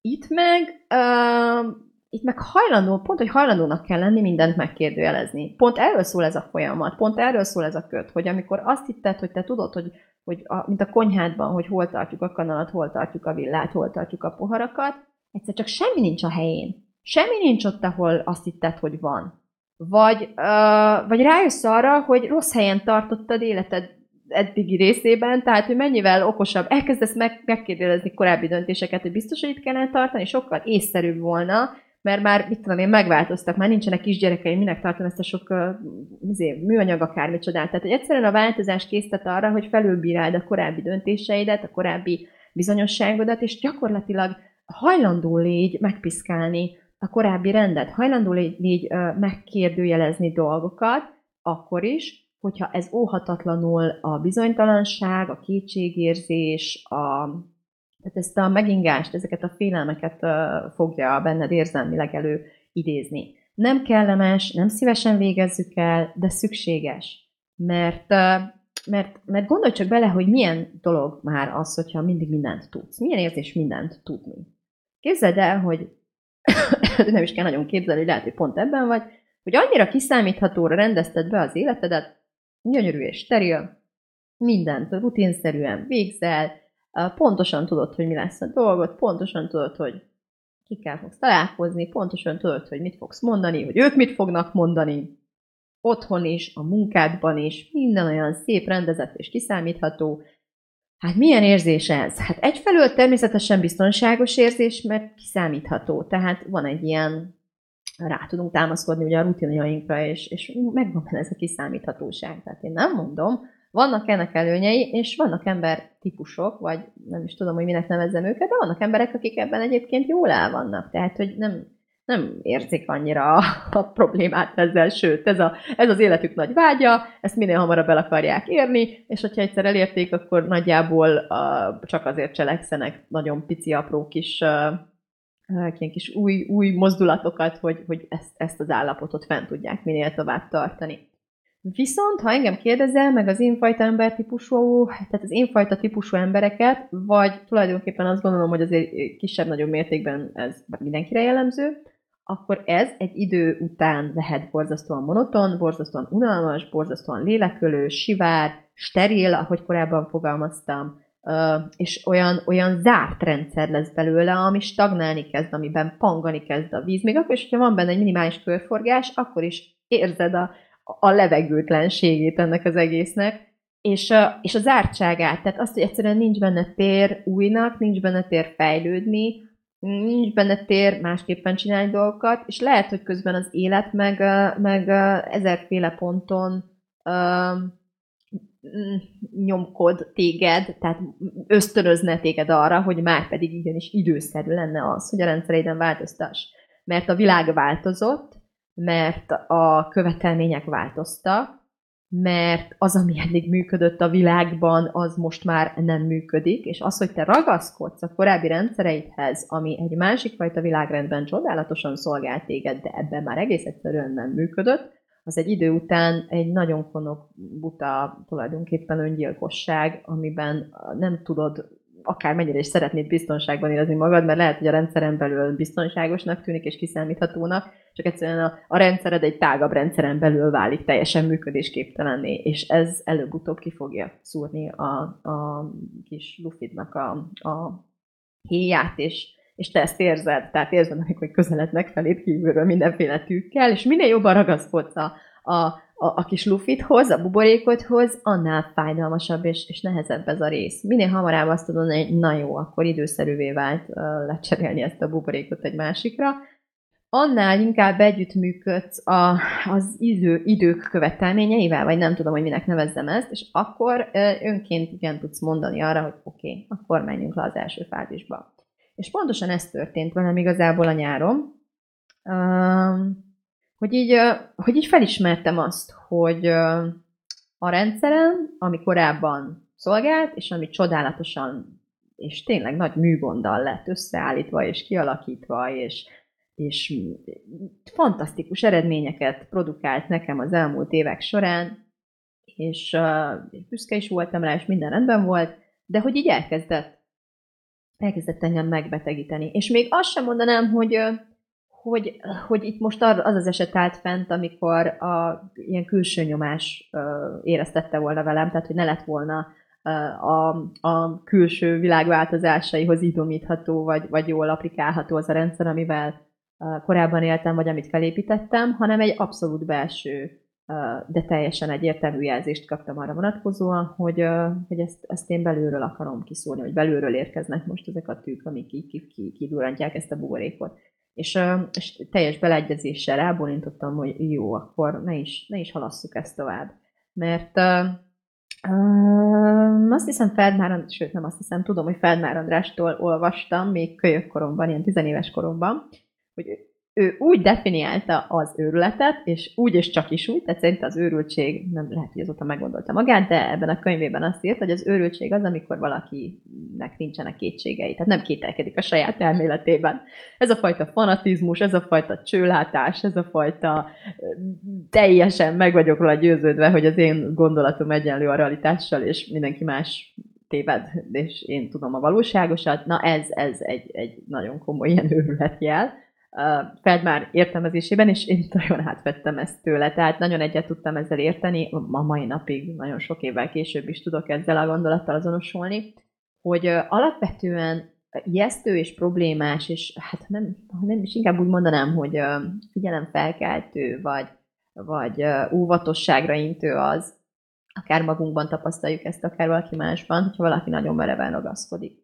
Itt meg uh, itt meg hajlandó, pont, hogy hajlandónak kell lenni mindent megkérdőjelezni. Pont erről szól ez a folyamat, pont erről szól ez a köt, hogy amikor azt hitted, hogy te tudod, hogy, hogy a, mint a konyhádban, hogy hol tartjuk a kanalat, hol tartjuk a villát, hol tartjuk a poharakat, egyszer csak semmi nincs a helyén. Semmi nincs ott, ahol azt hitted, hogy van. Vagy, uh, vagy rájössz arra, hogy rossz helyen tartottad életed eddigi részében, tehát hogy mennyivel okosabb, elkezdesz meg, megkérdezni korábbi döntéseket, hogy biztos, hogy itt kellene tartani, sokkal észszerűbb volna, mert már, mit tudom én, megváltoztak, már nincsenek kisgyerekeim, minek tartom ezt a sok uh, műanyag akármit csodál. Tehát, hogy egyszerűen a változás késztet arra, hogy felülbíráld a korábbi döntéseidet, a korábbi bizonyosságodat, és gyakorlatilag hajlandó légy megpiszkálni a korábbi rendet, hajlandó légy, légy uh, megkérdőjelezni dolgokat, akkor is, hogyha ez óhatatlanul a bizonytalanság, a kétségérzés, a, tehát ezt a megingást, ezeket a félelmeket fogja benned érzelmileg elő idézni. Nem kellemes, nem szívesen végezzük el, de szükséges. Mert, mert, mert gondolj csak bele, hogy milyen dolog már az, hogyha mindig mindent tudsz. Milyen érzés mindent tudni. Képzeld el, hogy nem is kell nagyon képzelni, lehet, hogy pont ebben vagy, hogy annyira kiszámíthatóra rendezted be az életedet, gyönyörű és steril, mindent rutinszerűen végzel, pontosan tudod, hogy mi lesz a dolgot, pontosan tudod, hogy kikkel fogsz találkozni, pontosan tudod, hogy mit fogsz mondani, hogy ők mit fognak mondani, otthon is, a munkádban is, minden olyan szép, rendezett és kiszámítható. Hát milyen érzés ez? Hát egyfelől természetesen biztonságos érzés, mert kiszámítható. Tehát van egy ilyen, rá tudunk támaszkodni ugye a rutinjainkra, és, és megvan ez a kiszámíthatóság. Tehát én nem mondom, vannak ennek előnyei, és vannak ember típusok, vagy nem is tudom, hogy minek nevezzem őket, de vannak emberek, akik ebben egyébként jól el vannak. Tehát, hogy nem, nem érzik annyira a, a problémát ezzel, sőt, ez, a, ez az életük nagy vágya, ezt minél hamarabb el akarják érni, és hogyha egyszer elérték, akkor nagyjából uh, csak azért cselekszenek nagyon pici, apró kis uh, ilyen kis új, új mozdulatokat, hogy, hogy ezt, ezt az állapotot fent tudják minél tovább tartani. Viszont, ha engem kérdezel, meg az én fajta embertípusú, tehát az én fajta típusú embereket, vagy tulajdonképpen azt gondolom, hogy azért kisebb-nagyobb mértékben ez mindenkire jellemző, akkor ez egy idő után lehet borzasztóan monoton, borzasztóan unalmas, borzasztóan lélekölő, sivár, steril, ahogy korábban fogalmaztam, és olyan, olyan zárt rendszer lesz belőle, ami stagnálni kezd, amiben pangani kezd a víz. Még akkor is, hogyha van benne egy minimális körforgás, akkor is érzed a, a levegőtlenségét ennek az egésznek, és a, és a zártságát, tehát azt, hogy egyszerűen nincs benne tér újnak, nincs benne tér fejlődni, nincs benne tér másképpen csinálni dolgokat, és lehet, hogy közben az élet meg, meg ezerféle ponton uh, nyomkod téged, tehát ösztönözne téged arra, hogy már pedig igenis időszerű lenne az, hogy a rendszereiden változtass. Mert a világ változott, mert a követelmények változtak, mert az, ami eddig működött a világban, az most már nem működik, és az, hogy te ragaszkodsz a korábbi rendszereidhez, ami egy másik fajta világrendben csodálatosan szolgált téged, de ebben már egész egyszerűen nem működött, az egy idő után egy nagyon konok, buta, tulajdonképpen öngyilkosság, amiben nem tudod akármennyire is szeretnéd biztonságban érezni magad, mert lehet, hogy a rendszeren belül biztonságosnak tűnik és kiszámíthatónak, csak egyszerűen a, a rendszered egy tágabb rendszeren belül válik teljesen működésképtelenné, és ez előbb-utóbb ki fogja szúrni a, a kis lufidnak a, a héját, és, és te ezt érzed, tehát érzed, amikor közelednek felét kívülről mindenféle tűkkel, és minél jobban ragaszkodsz a, a, a, a kis lufithoz, a buborékodhoz, annál fájdalmasabb és, és nehezebb ez a rész. Minél hamarabb azt tudod, hogy na jó, akkor időszerűvé vált uh, lecserélni ezt a buborékot egy másikra, annál inkább együttműködsz a, az idő, idők követelményeivel, vagy nem tudom, hogy minek nevezzem ezt, és akkor önként igen tudsz mondani arra, hogy oké, okay, akkor menjünk le az első fázisba. És pontosan ez történt velem igazából a nyáron. Uh, hogy így, hogy így felismertem azt, hogy a rendszeren, ami korábban szolgált, és ami csodálatosan és tényleg nagy műgonddal lett összeállítva és kialakítva, és, és fantasztikus eredményeket produkált nekem az elmúlt évek során, és, uh, büszke is voltam rá, és minden rendben volt, de hogy így elkezdett, elkezdett engem megbetegíteni. És még azt sem mondanám, hogy, hogy, hogy itt most az az eset állt fent, amikor a ilyen külső nyomás éreztette volna velem, tehát hogy ne lett volna a, a külső világváltozásaihoz idomítható, vagy, vagy jól applikálható az a rendszer, amivel korábban éltem, vagy amit felépítettem, hanem egy abszolút belső de teljesen egyértelmű jelzést kaptam arra vonatkozóan, hogy, hogy ezt, ezt én belülről akarom kiszólni, hogy belülről érkeznek most ezek a tűk, amik így kidurrantják ezt a buborékot. És, és teljes beleegyezéssel rábólintottam, hogy jó, akkor ne is, ne is halasszuk ezt tovább. Mert Uh, azt hiszem Feldmár, sőt nem azt hiszem, tudom, hogy Feldmár Andrástól olvastam még kölyök koromban, ilyen tizenéves koromban, hogy ő úgy definiálta az őrületet, és úgy és csak is úgy, tehát szerint az őrültség, nem lehet, hogy azóta meggondolta magát, de ebben a könyvében azt írt, hogy az őrültség az, amikor valakinek nincsenek kétségei, tehát nem kételkedik a saját elméletében. Ez a fajta fanatizmus, ez a fajta csőlátás, ez a fajta teljesen meg vagyok róla győződve, hogy az én gondolatom egyenlő a realitással, és mindenki más téved, és én tudom a valóságosat. Na ez, ez egy, egy nagyon komoly ilyen őrületjel Feldmár értelmezésében, és én nagyon átvettem ezt tőle. Tehát nagyon egyet tudtam ezzel érteni, a mai napig, nagyon sok évvel később is tudok ezzel a gondolattal azonosulni, hogy alapvetően ijesztő és problémás, és hát nem, nem is inkább úgy mondanám, hogy figyelemfelkeltő, vagy, vagy óvatosságra intő az, akár magunkban tapasztaljuk ezt, akár valaki másban, hogyha valaki nagyon mereven ragaszkodik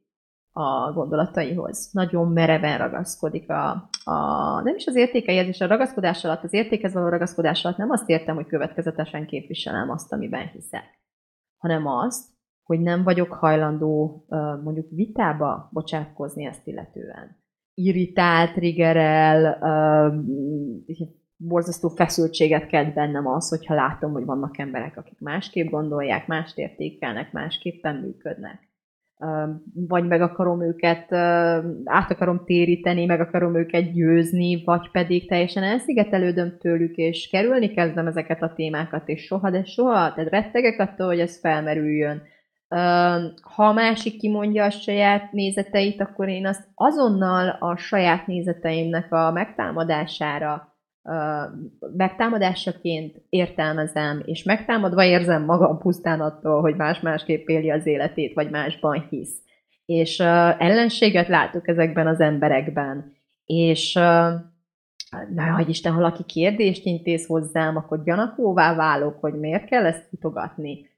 a gondolataihoz. Nagyon mereven ragaszkodik a, a nem is az értékeihez, és a ragaszkodás alatt, az értékhez való ragaszkodás alatt nem azt értem, hogy következetesen képviselem azt, amiben hiszek, hanem azt, hogy nem vagyok hajlandó mondjuk vitába bocsátkozni ezt illetően. Irritált, triggerel, borzasztó feszültséget kelt bennem az, hogyha látom, hogy vannak emberek, akik másképp gondolják, mást értékelnek, másképpen működnek vagy meg akarom őket, át akarom téríteni, meg akarom őket győzni, vagy pedig teljesen elszigetelődöm tőlük, és kerülni kezdem ezeket a témákat, és soha, de soha, tehát rettegek attól, hogy ez felmerüljön. Ha a másik kimondja a saját nézeteit, akkor én azt azonnal a saját nézeteimnek a megtámadására megtámadásaként értelmezem, és megtámadva érzem magam pusztán attól, hogy más másképp éli az életét, vagy másban hisz. És ellenséget látok ezekben az emberekben. És na, hogy Isten, ha valaki kérdést intéz hozzám, akkor gyanakóvá válok, hogy miért kell ezt fitogatni,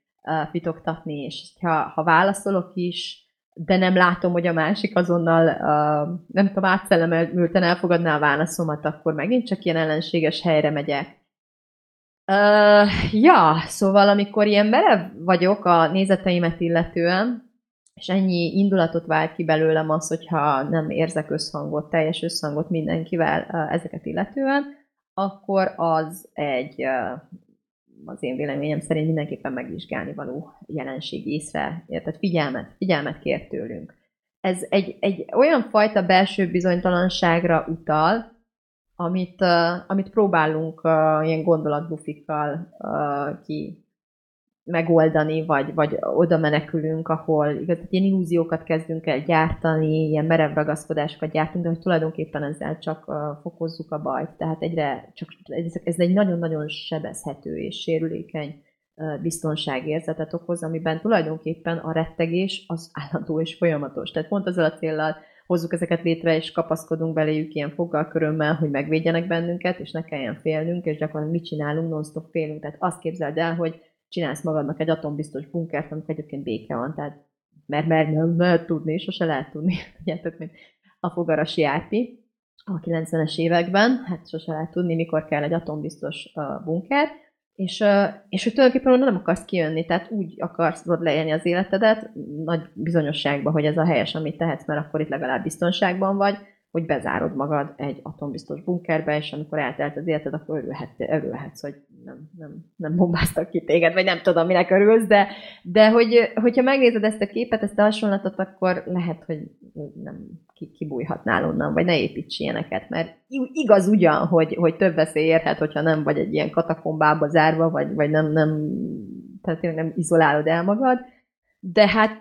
fitoktatni, és ha, ha válaszolok is, de nem látom, hogy a másik azonnal, uh, nem tudom, átszellemülten elfogadná a válaszomat, akkor megint csak ilyen ellenséges helyre megyek. Uh, ja, szóval amikor ilyen merev vagyok a nézeteimet illetően, és ennyi indulatot vált ki belőlem az, hogyha nem érzek összhangot, teljes összhangot mindenkivel ezeket illetően, akkor az egy az én véleményem szerint mindenképpen megvizsgálni való jelenség észre, tehát figyelmet, figyelmet kér tőlünk. Ez egy, egy olyan fajta belső bizonytalanságra utal, amit, uh, amit próbálunk uh, ilyen gondolatbufikkal uh, ki megoldani, vagy, vagy oda menekülünk, ahol igaz, ilyen illúziókat kezdünk el gyártani, ilyen merev ragaszkodásokat gyártunk, de hogy tulajdonképpen ezzel csak fokozzuk a bajt. Tehát egyre csak, ez, ez egy nagyon-nagyon sebezhető és sérülékeny uh, biztonságérzetet okoz, amiben tulajdonképpen a rettegés az állandó és folyamatos. Tehát pont azzal a céllal hozzuk ezeket létre, és kapaszkodunk beléjük ilyen foggal körömmel, hogy megvédjenek bennünket, és ne kelljen félnünk, és gyakorlatilag mit csinálunk, non-stop félünk. Tehát azt képzeld el, hogy csinálsz magadnak egy atombiztos bunkert, amikor egyébként béke van, tehát mert, mert nem lehet tudni, sose lehet tudni. Tudjátok, mint a fogarasi árpi a 90-es években, hát sose lehet tudni, mikor kell egy atombiztos bunker, és, és hogy tulajdonképpen nem akarsz kijönni, tehát úgy akarsz leélni az életedet, nagy bizonyosságban, hogy ez a helyes, amit tehetsz, mert akkor itt legalább biztonságban vagy, hogy bezárod magad egy atombiztos bunkerbe, és amikor eltelt az életed, akkor örülhet, örülhetsz, hogy nem, nem, nem bombáztak ki téged, vagy nem tudom, minek örülsz, de, de hogy, hogyha megnézed ezt a képet, ezt a hasonlatot, akkor lehet, hogy nem kibújhatnál onnan, vagy ne építs ilyeneket, mert igaz ugyan, hogy, hogy több veszély érhet, hogyha nem vagy egy ilyen katakombába zárva, vagy, vagy nem, nem, tehát nem izolálod el magad, de hát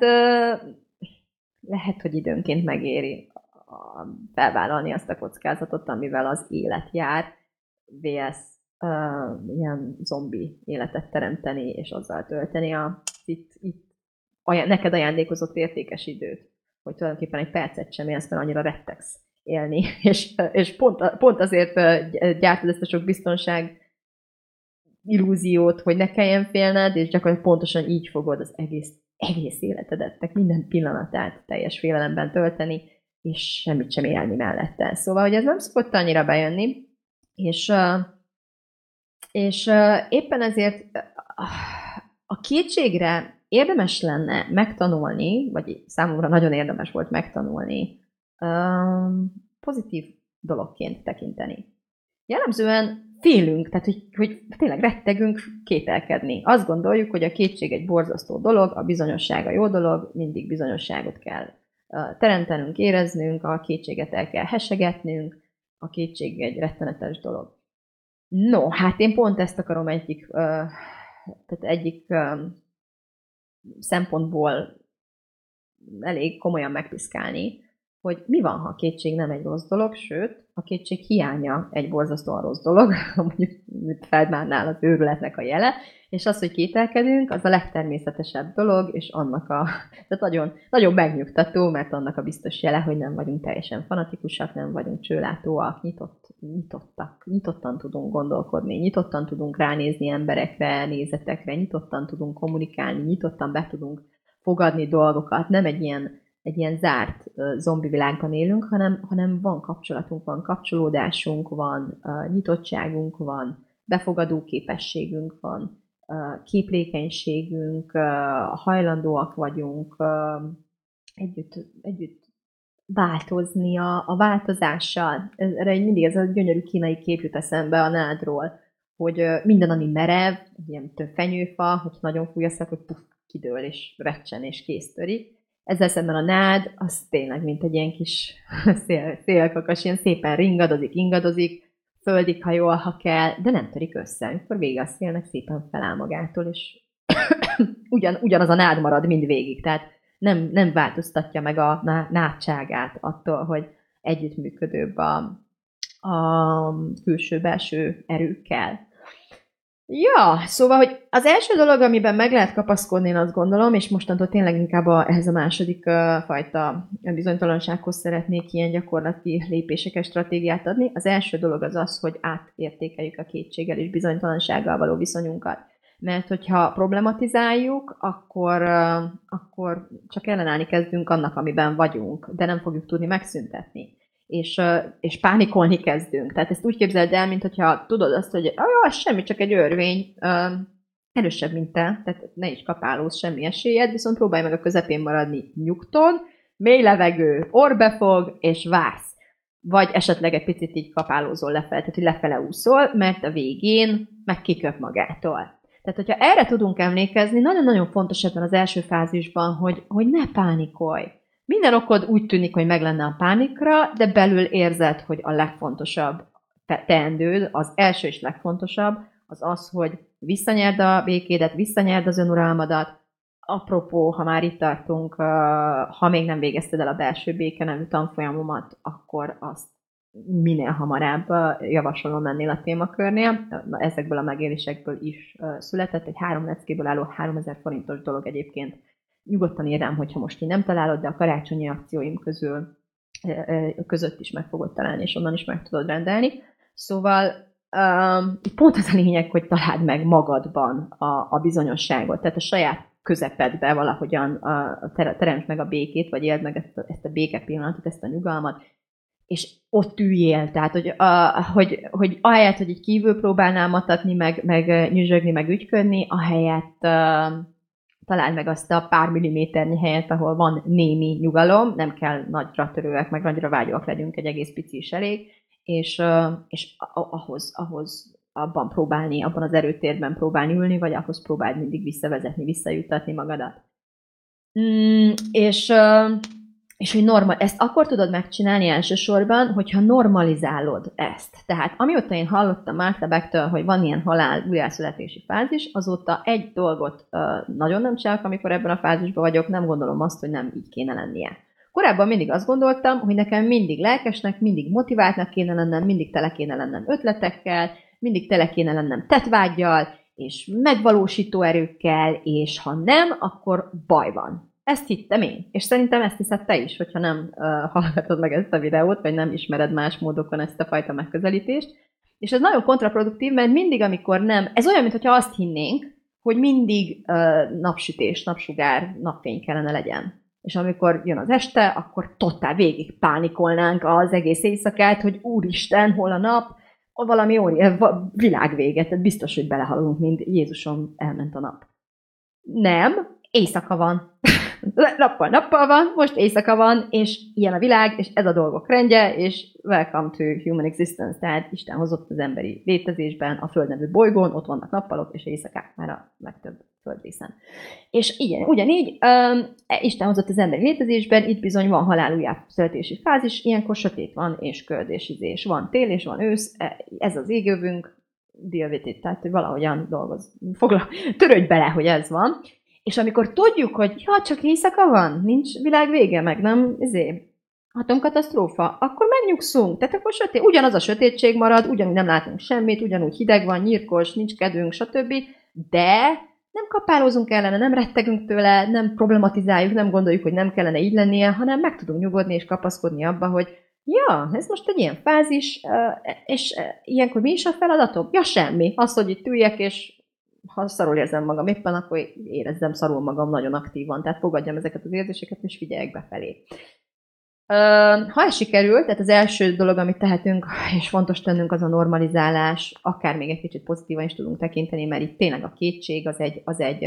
lehet, hogy időnként megéri felvállalni azt a kockázatot, amivel az élet jár, vs. Uh, ilyen zombi életet teremteni, és azzal tölteni a itt, itt aján, neked ajándékozott értékes időt, hogy tulajdonképpen egy percet sem élsz, mert annyira rettegsz élni, és, és pont, pont azért gyártod ezt a sok biztonság illúziót, hogy ne kelljen félned, és gyakorlatilag pontosan így fogod az egész, egész életedet, minden pillanatát teljes félelemben tölteni, és semmit sem élni mellette. Szóval, hogy ez nem szokott annyira bejönni, és, és éppen ezért a kétségre érdemes lenne megtanulni, vagy számomra nagyon érdemes volt megtanulni, pozitív dologként tekinteni. Jellemzően félünk, tehát hogy, hogy tényleg rettegünk kételkedni. Azt gondoljuk, hogy a kétség egy borzasztó dolog, a bizonyosság a jó dolog, mindig bizonyosságot kell teremtenünk, éreznünk, a kétséget el kell hesegetnünk, a kétség egy rettenetes dolog. No, hát én pont ezt akarom egyik, tehát egyik szempontból elég komolyan megpiszkálni, hogy mi van, ha a kétség nem egy rossz dolog, sőt, a kétség hiánya egy borzasztóan rossz dolog, mondjuk Feldmánnál az őrületnek a jele, és az, hogy kételkedünk, az a legtermészetesebb dolog, és annak a, tehát nagyon, nagyon megnyugtató, mert annak a biztos jele, hogy nem vagyunk teljesen fanatikusak, nem vagyunk csőlátóak, nyitott, nyitottak, nyitottan tudunk gondolkodni, nyitottan tudunk ránézni emberekre, nézetekre, nyitottan tudunk kommunikálni, nyitottan be tudunk fogadni dolgokat, nem egy ilyen egy ilyen zárt zombi világban élünk, hanem, hanem van kapcsolatunk, van kapcsolódásunk, van nyitottságunk, van befogadó képességünk, van uh, képlékenységünk, hajlandóak vagyunk együtt, együtt változni a, a változással. Erre mindig ez a gyönyörű kínai kép jut eszembe a nádról, hogy minden, ami merev, ilyen fenyőfa, hogy nagyon fúj hogy puff, kidől és recsen és kész törik ezzel szemben a nád, az tényleg, mint egy ilyen kis szél, szélkakas, ilyen szépen ringadozik, ingadozik, földig hajol, ha kell, de nem törik össze. Amikor vége a szélnek, szépen feláll magától, és ugyan, ugyanaz a nád marad mind végig. Tehát nem, nem változtatja meg a nádságát attól, hogy együttműködőbb a, a külső-belső erőkkel. Ja, szóval, hogy az első dolog, amiben meg lehet kapaszkodni, én azt gondolom, és mostantól tényleg inkább a, ehhez a második uh, fajta bizonytalansághoz szeretnék ilyen gyakorlati lépéseket, stratégiát adni. Az első dolog az az, hogy átértékeljük a kétséggel és bizonytalansággal való viszonyunkat. Mert hogyha problematizáljuk, akkor, uh, akkor csak ellenállni kezdünk annak, amiben vagyunk, de nem fogjuk tudni megszüntetni és, és pánikolni kezdünk. Tehát ezt úgy képzeld el, mint hogyha tudod azt, hogy ah, semmi, csak egy örvény, erősebb, mint te, tehát ne is kapálóz semmi esélyed, viszont próbálj meg a közepén maradni nyugton, mély levegő, orbefog, és vársz. Vagy esetleg egy picit így kapálózol lefelé, tehát hogy lefele úszol, mert a végén meg kiköp magától. Tehát, hogyha erre tudunk emlékezni, nagyon-nagyon fontos ebben az első fázisban, hogy, hogy ne pánikolj. Minden okod úgy tűnik, hogy meg lenne a pánikra, de belül érzed, hogy a legfontosabb teendőd, az első és legfontosabb, az az, hogy visszanyerd a békédet, visszanyerd az önuralmadat. Apropó, ha már itt tartunk, ha még nem végezted el a belső béke nevű tanfolyamomat, akkor azt minél hamarabb javasolom ennél a témakörnél. Ezekből a megélésekből is született. Egy három leckéből álló 3000 forintos dolog egyébként nyugodtan írd rám, hogyha most így nem találod, de a karácsonyi akcióim közül között is meg fogod találni, és onnan is meg tudod rendelni. Szóval um, pont az a lényeg, hogy találd meg magadban a, a bizonyosságot, tehát a saját közepedbe valahogyan a, teremtsd meg a békét, vagy éld meg ezt a, ezt a béke pillanatot, ezt a nyugalmat, és ott üljél, tehát hogy, a, hogy, hogy ahelyett, hogy így kívül próbálnál matatni, meg, meg nyüzsögni, meg ügyködni, ahelyett uh, találd meg azt a pár milliméternyi helyet, ahol van némi nyugalom, nem kell nagyra törőek, meg nagyra vágyóak legyünk, egy egész pici is elég, és, és ahhoz, ahhoz abban próbálni, abban az erőtérben próbálni ülni, vagy ahhoz próbáld mindig visszavezetni, visszajutatni magadat. Mm, és és hogy normal, ezt akkor tudod megcsinálni elsősorban, hogyha normalizálod ezt. Tehát amióta én hallottam Márta Becktől, hogy van ilyen halál újjászületési fázis, azóta egy dolgot uh, nagyon nem csinálok, amikor ebben a fázisban vagyok, nem gondolom azt, hogy nem így kéne lennie. Korábban mindig azt gondoltam, hogy nekem mindig lelkesnek, mindig motiváltnak kéne lennem, mindig tele kéne lennem ötletekkel, mindig tele kéne lennem tetvágyjal, és megvalósító erőkkel, és ha nem, akkor baj van. Ezt hittem én, és szerintem ezt hiszed te is, hogyha nem uh, hallgatod meg ezt a videót, vagy nem ismered más módokon ezt a fajta megközelítést. És ez nagyon kontraproduktív, mert mindig, amikor nem, ez olyan, mintha azt hinnénk, hogy mindig uh, napsütés, napsugár, napfény kellene legyen. És amikor jön az este, akkor totál végig pánikolnánk az egész éjszakát, hogy úristen, hol a nap, valami óri, világvéget, tehát biztos, hogy belehalunk, mint Jézusom elment a nap. Nem, éjszaka van. nappal nappal van, most éjszaka van, és ilyen a világ, és ez a dolgok rendje, és welcome to human existence, tehát Isten hozott az emberi létezésben, a Föld nevű bolygón, ott vannak nappalok és éjszakák már a legtöbb földrészen. És igen, ugyanígy um, Isten hozott az emberi létezésben, itt bizony van halál újjászületési fázis, ilyenkor sötét van, és izés. Van tél, és van ősz, e, ez az égővünk, deal tehát hogy valahogyan dolgoz, foglal, törődj bele, hogy ez van, és amikor tudjuk, hogy ja, csak éjszaka van, nincs világ vége, meg nem, izé, atomkatasztrófa, akkor megnyugszunk. Tehát akkor sötét, ugyanaz a sötétség marad, ugyanúgy nem látunk semmit, ugyanúgy hideg van, nyírkos, nincs kedvünk, stb. De nem kapálózunk ellene, nem rettegünk tőle, nem problematizáljuk, nem gondoljuk, hogy nem kellene így lennie, hanem meg tudunk nyugodni és kapaszkodni abba, hogy ja, ez most egy ilyen fázis, és ilyenkor mi is a feladatom? Ja, semmi. Az, hogy itt üljek, és ha szarul érzem magam éppen, akkor érezzem szarul magam nagyon aktívan, tehát fogadjam ezeket az érzéseket, és figyeljek befelé. Ha ez sikerült, tehát az első dolog, amit tehetünk, és fontos tennünk, az a normalizálás, akár még egy kicsit pozitívan is tudunk tekinteni, mert itt tényleg a kétség az egy, az egy,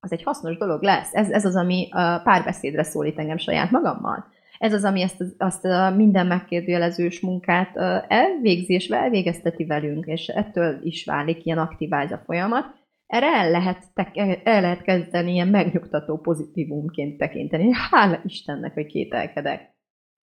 az egy hasznos dolog lesz. Ez, ez az, ami párbeszédre szólít engem saját magammal. Ez az, ami ezt, azt a minden megkérdőjelezős munkát elvégzi és elvégezteti velünk, és ettől is válik ilyen aktivált a folyamat. Erre el lehet, el lehet kezdeni ilyen megnyugtató pozitívumként tekinteni. Hála Istennek, hogy kételkedek.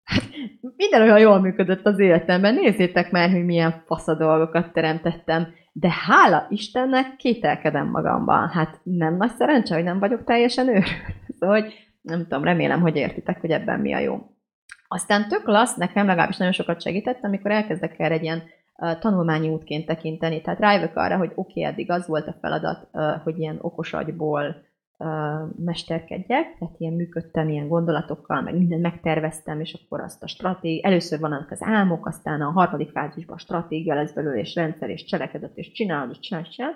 Hát, minden olyan jól működött az életemben. Nézzétek már, hogy milyen fasza dolgokat teremtettem. De hála Istennek kételkedem magamban. Hát nem nagy szerencse, hogy nem vagyok teljesen őr. Szóval, nem tudom, remélem, hogy értitek, hogy ebben mi a jó. Aztán tök lassz, nekem legalábbis nagyon sokat segített, amikor elkezdek el egy ilyen tanulmányi útként tekinteni. Tehát rájövök arra, hogy oké, okay, eddig az volt a feladat, hogy ilyen okos agyból mesterkedjek, tehát ilyen működtem ilyen gondolatokkal, meg mindent megterveztem, és akkor azt a stratégia, először vannak az álmok, aztán a harmadik fázisban a stratégia lesz belőle, és rendszer, és cselekedet, és csinálod, és csinálod, csinálod.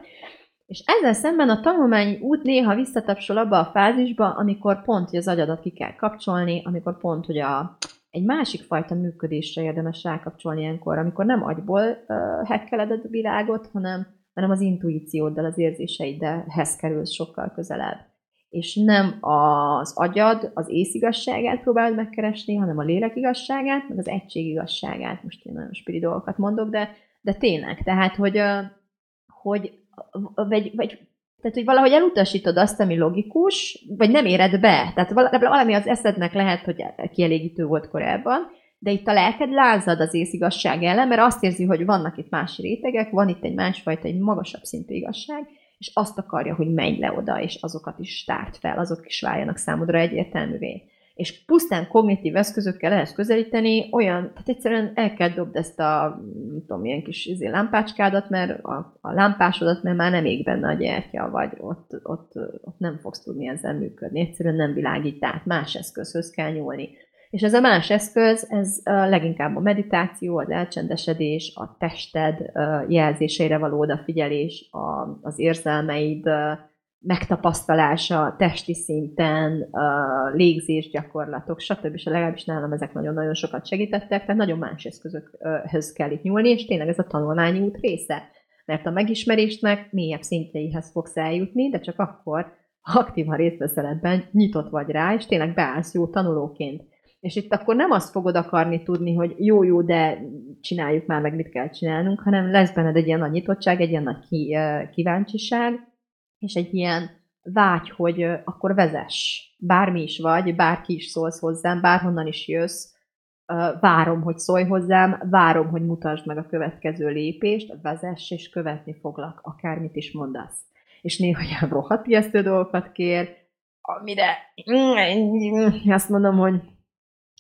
És ezzel szemben a tanulmányi út néha visszatapsol abba a fázisba, amikor pont, hogy az agyadat ki kell kapcsolni, amikor pont, hogy a, egy másik fajta működésre érdemes rákapcsolni ilyenkor, amikor nem agyból uh, hekkeled a világot, hanem, hanem az intuícióddal, az érzéseidhez kerülsz sokkal közelebb. És nem az agyad, az észigasságát próbálod megkeresni, hanem a lélek igazságát, meg az egység igazságát. Most én nagyon spiri dolgokat mondok, de, de tényleg. Tehát, hogy, hogy vagy, vagy tehát, hogy valahogy elutasítod azt, ami logikus, vagy nem éred be. Tehát valami az eszednek lehet, hogy kielégítő volt korábban, de itt a lelked lázad az észigasság ellen, mert azt érzi, hogy vannak itt más rétegek, van itt egy másfajta, egy magasabb szintű igazság, és azt akarja, hogy menj le oda, és azokat is tárt fel, azok is váljanak számodra egyértelművé és pusztán kognitív eszközökkel ehhez közelíteni, olyan, tehát egyszerűen el kell dobd ezt a, nem tudom, ilyen kis izé, lámpácskádat, mert a, a lámpásodat, mert már nem ég benne a gyertya, vagy ott, ott, ott nem fogsz tudni ezzel működni. Egyszerűen nem világít át, más eszközhöz kell nyúlni. És ez a más eszköz, ez leginkább a meditáció, az elcsendesedés, a tested jelzéseire való odafigyelés, az érzelmeid megtapasztalása testi szinten, légzés gyakorlatok, stb. És legalábbis nálam ezek nagyon-nagyon sokat segítettek, tehát nagyon más eszközökhöz kell itt nyúlni, és tényleg ez a tanulmányi út része. Mert a megismerésnek mélyebb szintjeihez fogsz eljutni, de csak akkor, ha aktívan részt veszel ebben, nyitott vagy rá, és tényleg beállsz jó tanulóként. És itt akkor nem azt fogod akarni tudni, hogy jó-jó, de csináljuk már meg, mit kell csinálnunk, hanem lesz benned egy ilyen nagy nyitottság, egy ilyen nagy kíváncsiság, és egy ilyen vágy, hogy akkor vezess. Bármi is vagy, bárki is szólsz hozzám, bárhonnan is jössz, várom, hogy szólj hozzám, várom, hogy mutasd meg a következő lépést, vezess, és követni foglak, akármit is mondasz. És néha ilyen rohadt ijesztő dolgokat kér, amire azt mondom, hogy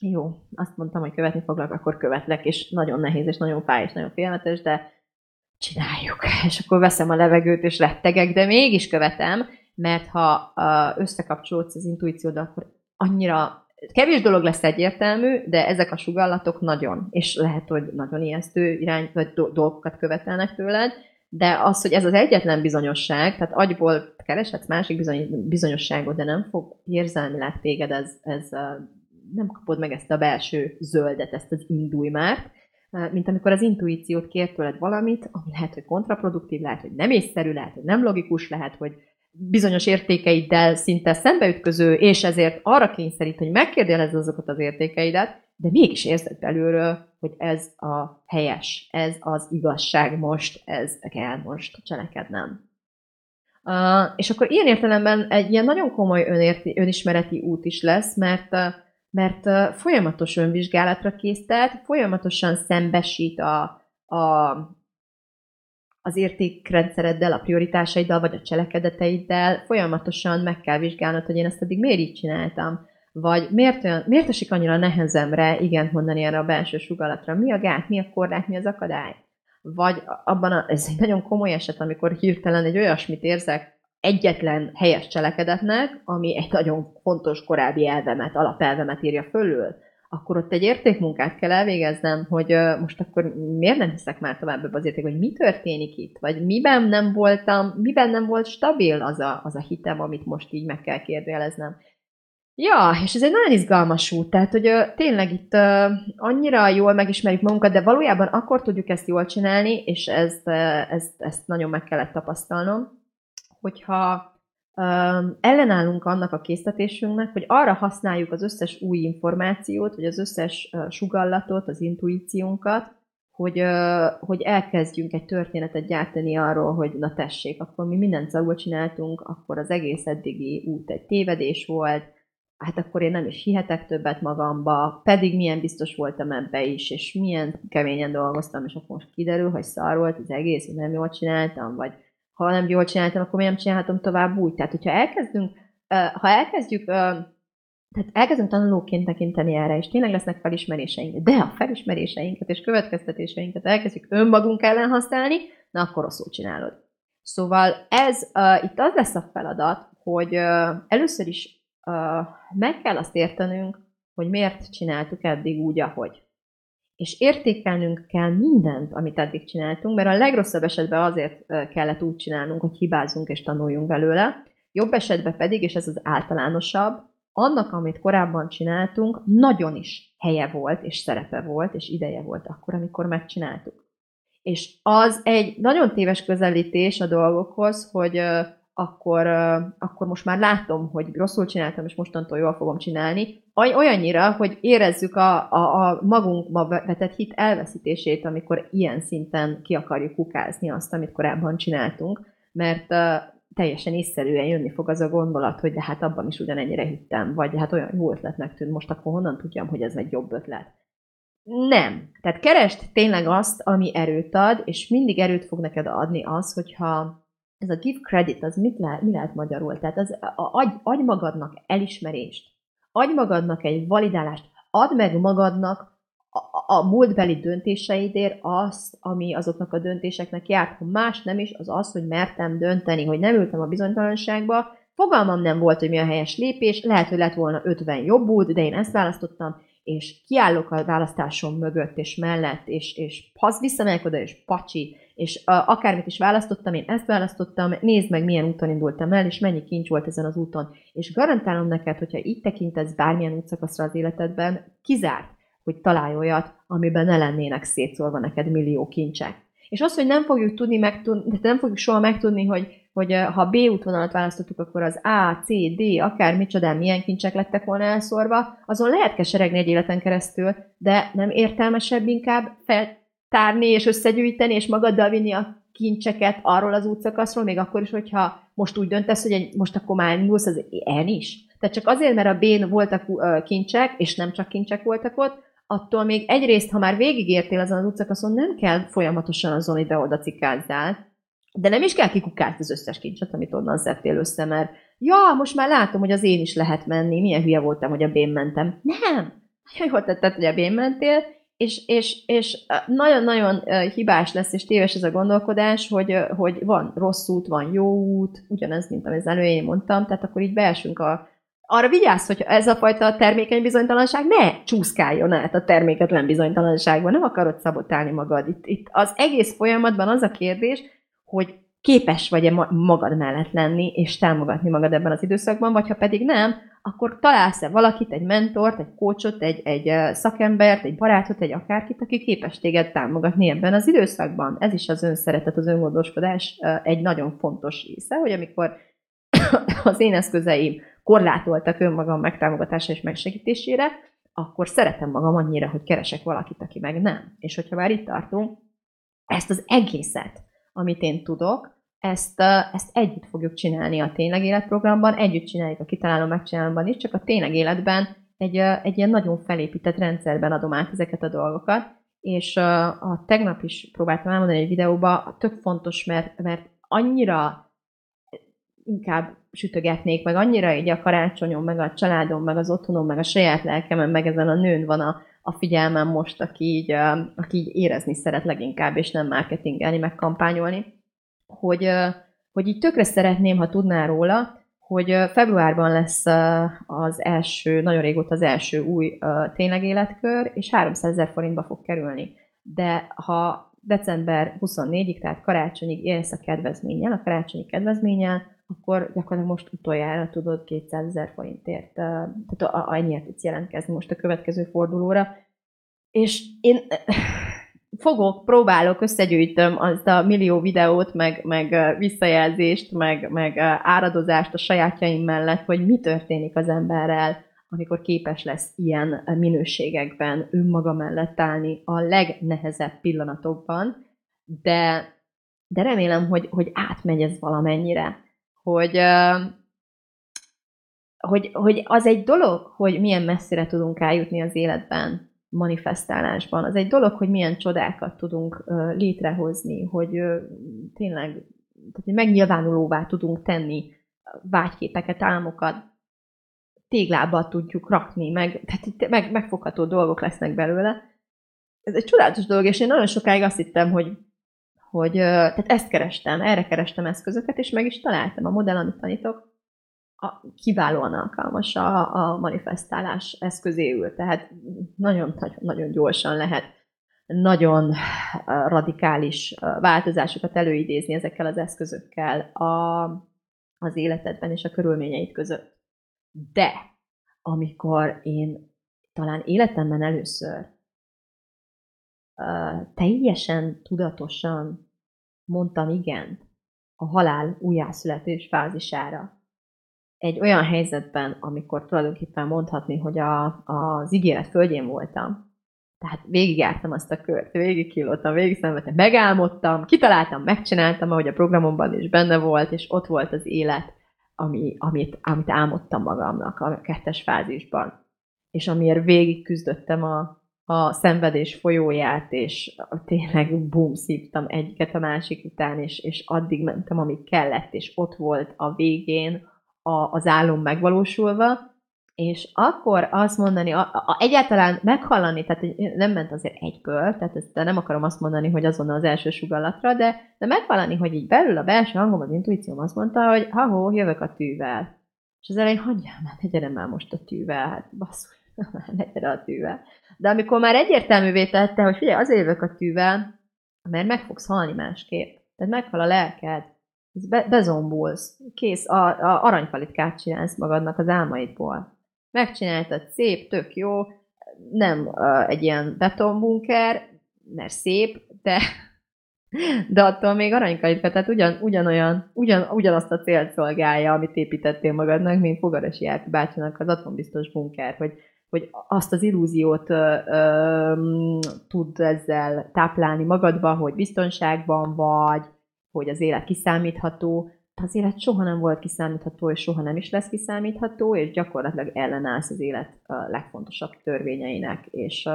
jó, azt mondtam, hogy követni foglak, akkor követlek, és nagyon nehéz, és nagyon fáj, és nagyon félmetes, de csináljuk. És akkor veszem a levegőt, és rettegek, de mégis követem, mert ha összekapcsolódsz az intuícióddal, akkor annyira kevés dolog lesz egyértelmű, de ezek a sugallatok nagyon, és lehet, hogy nagyon ijesztő irány, vagy dolgokat követelnek tőled, de az, hogy ez az egyetlen bizonyosság, tehát agyból kereshetsz másik bizony, bizonyosságot, de nem fog érzelmileg téged ez, ez nem kapod meg ezt a belső zöldet, ezt az indulj már, mint amikor az intuíciót kér tőled valamit, ami lehet, hogy kontraproduktív, lehet, hogy nem észszerű, lehet, hogy nem logikus, lehet, hogy bizonyos értékeiddel szinte szembeütköző, és ezért arra kényszerít, hogy megkérdőjelezd azokat az értékeidet, de mégis érzed belülről, hogy ez a helyes, ez az igazság most, ez kell most cselekednem. Uh, és akkor ilyen értelemben egy ilyen nagyon komoly önérti, önismereti út is lesz, mert, mert folyamatos önvizsgálatra késztet, folyamatosan szembesít a, a, az értékrendszereddel, a prioritásaiddal, vagy a cselekedeteiddel, folyamatosan meg kell vizsgálnod, hogy én ezt eddig miért így csináltam, vagy miért, olyan, miért esik annyira nehezemre igen mondani erre a belső sugallatra, mi a gát, mi a korlát, mi az akadály. Vagy abban, a, ez egy nagyon komoly eset, amikor hirtelen egy olyasmit érzek egyetlen helyes cselekedetnek, ami egy nagyon fontos korábbi elvemet, alapelvemet írja fölül, akkor ott egy értékmunkát kell elvégeznem, hogy most akkor miért nem hiszek már tovább ebbe az érték, hogy mi történik itt, vagy miben nem voltam, miben nem volt stabil az a, az a hitem, amit most így meg kell kérdőjeleznem. Ja, és ez egy nagyon izgalmas út, tehát hogy tényleg itt annyira jól megismerjük magunkat, de valójában akkor tudjuk ezt jól csinálni, és ezt, uh, ezt, ezt nagyon meg kellett tapasztalnom, hogyha ellenállunk annak a késztetésünknek, hogy arra használjuk az összes új információt, vagy az összes sugallatot, az intuíciónkat, hogy, hogy elkezdjünk egy történetet gyártani arról, hogy na tessék, akkor mi mindent szagul csináltunk, akkor az egész eddigi út egy tévedés volt, hát akkor én nem is hihetek többet magamba, pedig milyen biztos voltam ebbe is, és milyen keményen dolgoztam, és akkor most kiderül, hogy szar volt az egész, hogy nem jól csináltam, vagy ha nem jól csináltam, akkor miért nem csinálhatom tovább úgy. Tehát, hogyha elkezdünk, ha elkezdjük, tehát elkezdünk tanulóként tekinteni erre, és tényleg lesznek felismeréseink, de a felismeréseinket és következtetéseinket elkezdjük önmagunk ellen használni, na akkor rosszul csinálod. Szóval ez, itt az lesz a feladat, hogy először is meg kell azt értenünk, hogy miért csináltuk eddig úgy, ahogy és értékelnünk kell mindent, amit eddig csináltunk, mert a legrosszabb esetben azért kellett úgy csinálnunk, hogy hibázunk és tanuljunk belőle, jobb esetben pedig, és ez az általánosabb, annak, amit korábban csináltunk, nagyon is helye volt, és szerepe volt, és ideje volt akkor, amikor megcsináltuk. És az egy nagyon téves közelítés a dolgokhoz, hogy akkor, akkor most már látom, hogy rosszul csináltam, és mostantól jól fogom csinálni. Olyannyira, hogy érezzük a, a, a magunkba vetett hit elveszítését, amikor ilyen szinten ki akarjuk kukázni azt, amit korábban csináltunk, mert teljesen észszerűen jönni fog az a gondolat, hogy de hát abban is ugyanennyire hittem, vagy hát olyan jó ötletnek tűnt, most akkor honnan tudjam, hogy ez egy jobb ötlet. Nem. Tehát kerest tényleg azt, ami erőt ad, és mindig erőt fog neked adni az, hogyha ez a give credit, az mit lehet, mi lehet magyarul? Tehát az, a, adj, adj magadnak elismerést, adj magadnak egy validálást, add meg magadnak a, a múltbeli döntéseidért azt, ami azoknak a döntéseknek járt. Ha más nem is, az az, hogy mertem dönteni, hogy nem ültem a bizonytalanságba, fogalmam nem volt, hogy mi a helyes lépés, lehet, hogy lett volna 50 jobb út, de én ezt választottam, és kiállok a választásom mögött és mellett, és, és hasz visszamegyek oda, és pacsi, és akármit is választottam, én ezt választottam, nézd meg, milyen úton indultam el, és mennyi kincs volt ezen az úton. És garantálom neked, hogyha így tekintesz bármilyen útszakaszra az életedben, kizárt, hogy találj olyat, amiben ne lennének szétszólva neked millió kincsek. És az, hogy nem fogjuk tudni megtudni, nem fogjuk soha megtudni, hogy, hogy ha B útvonalat választottuk, akkor az A, C, D, akár micsodán milyen kincsek lettek volna elszórva, azon lehet keseregni egy életen keresztül, de nem értelmesebb inkább fel, tárni és összegyűjteni, és magaddal vinni a kincseket arról az útszakaszról, még akkor is, hogyha most úgy döntesz, hogy most akkor már indulsz az en is. Tehát csak azért, mert a B-n voltak kincsek, és nem csak kincsek voltak ott, attól még egyrészt, ha már végigértél azon az útszakaszon, nem kell folyamatosan azon ide-oda cikázzál, de nem is kell kikukázni az összes kincset, amit onnan szedtél össze, mert ja, most már látom, hogy az én is lehet menni, milyen hülye voltam, hogy a bén mentem. Nem! Nagyon jól tetted, hogy a bén mentél, és, és, és nagyon-nagyon hibás lesz, és téves ez a gondolkodás, hogy, hogy van rossz út, van jó út, ugyanez, mint amit az előjén mondtam, tehát akkor így beesünk a, arra vigyázz, hogy ez a fajta termékeny bizonytalanság ne csúszkáljon át a terméketlen bizonytalanságban, nem akarod szabotálni magad. Itt, itt az egész folyamatban az a kérdés, hogy képes vagy-e magad mellett lenni, és támogatni magad ebben az időszakban, vagy ha pedig nem, akkor találsz-e valakit, egy mentort, egy kócsot, egy, egy szakembert, egy barátot, egy akárkit, aki képes téged támogatni ebben az időszakban. Ez is az önszeretet, az öngondoskodás egy nagyon fontos része, hogy amikor az én eszközeim korlátoltak önmagam megtámogatása és megsegítésére, akkor szeretem magam annyira, hogy keresek valakit, aki meg nem. És hogyha már itt tartunk, ezt az egészet, amit én tudok, ezt, ezt együtt fogjuk csinálni a Tényleg Életprogramban, együtt csináljuk a Kitalálom Megcsinálomban is, csak a Tényleg Életben egy, egy ilyen nagyon felépített rendszerben adom át ezeket a dolgokat, és a, tegnap is próbáltam elmondani egy videóba, tök fontos, mert, mert annyira inkább sütögetnék, meg annyira így a karácsonyom, meg a családom, meg az otthonom, meg a saját lelkemen, meg ezen a nőn van a, a figyelmem most, aki így, aki így érezni szeret leginkább, és nem marketingelni, meg kampányolni, hogy, hogy így tökre szeretném, ha tudná róla, hogy februárban lesz az első, nagyon régóta az első új tényleg életkör, és 300 ezer forintba fog kerülni. De ha december 24-ig, tehát karácsonyig élsz a kedvezménnyel, a karácsonyi kedvezménnyel, akkor gyakorlatilag most utoljára tudod 200 ezer forintért, tehát annyit tudsz jelentkezni most a következő fordulóra. És én fogok, próbálok, összegyűjtöm azt a millió videót, meg, meg visszajelzést, meg, meg áradozást a sajátjaim mellett, hogy mi történik az emberrel, amikor képes lesz ilyen minőségekben önmaga mellett állni a legnehezebb pillanatokban, de, de remélem, hogy, hogy átmegy ez valamennyire hogy, hogy, hogy az egy dolog, hogy milyen messzire tudunk eljutni az életben, manifestálásban. Az egy dolog, hogy milyen csodákat tudunk létrehozni, hogy tényleg tehát, megnyilvánulóvá tudunk tenni vágyképeket, álmokat, téglába tudjuk rakni, meg, tehát meg, megfogható dolgok lesznek belőle. Ez egy csodálatos dolog, és én nagyon sokáig azt hittem, hogy hogy tehát ezt kerestem, erre kerestem eszközöket, és meg is találtam a modell, amit tanítok, a, kiválóan alkalmas a, a manifestálás eszközéül, tehát nagyon-nagyon gyorsan lehet nagyon radikális változásokat előidézni ezekkel az eszközökkel a, az életedben és a körülményeid között. De amikor én talán életemben először teljesen tudatosan mondtam igent a halál újjászületés fázisára. Egy olyan helyzetben, amikor tulajdonképpen mondhatni, hogy a, az ígéret földjén voltam, tehát végigjártam azt a kört, végig kilóttam, végig szenvedtem, megálmodtam, kitaláltam, megcsináltam, ahogy a programomban is benne volt, és ott volt az élet, ami, amit, amit álmodtam magamnak a kettes fázisban. És amiért végig küzdöttem a, a szenvedés folyóját, és tényleg bum, szívtam egyiket a másik után, és, és addig mentem, amíg kellett, és ott volt a végén a, az álom megvalósulva, és akkor azt mondani, a, a, egyáltalán meghallani, tehát nem ment azért egyből, tehát ezt nem akarom azt mondani, hogy azonnal az első sugallatra, de, de meghallani, hogy így belül a belső hangom, az intuícióm azt mondta, hogy ha jövök a tűvel. És az elején, hagyjál már, ne gyere már most a tűvel, hát basszus, ne gyere a tűvel. De amikor már egyértelművé tette, hogy figyelj, azért jövök a tűvel, mert meg fogsz halni másképp. Tehát meghal a lelked, be, bezombulsz, kész, a, a aranypalitkát csinálsz magadnak az álmaidból. Megcsináltad, szép, tök jó, nem uh, egy ilyen betonbunker, mert szép, de, de attól még aranykalitka, tehát ugyan, ugyanolyan, ugyan, ugyanazt a célt szolgálja, amit építettél magadnak, mint Fogarasi Árpi bácsinak az atombiztos bunker, hogy hogy azt az illúziót ö, ö, tud ezzel táplálni magadba, hogy biztonságban vagy, hogy az élet kiszámítható. Az élet soha nem volt kiszámítható, és soha nem is lesz kiszámítható, és gyakorlatilag ellenállsz az élet legfontosabb törvényeinek, és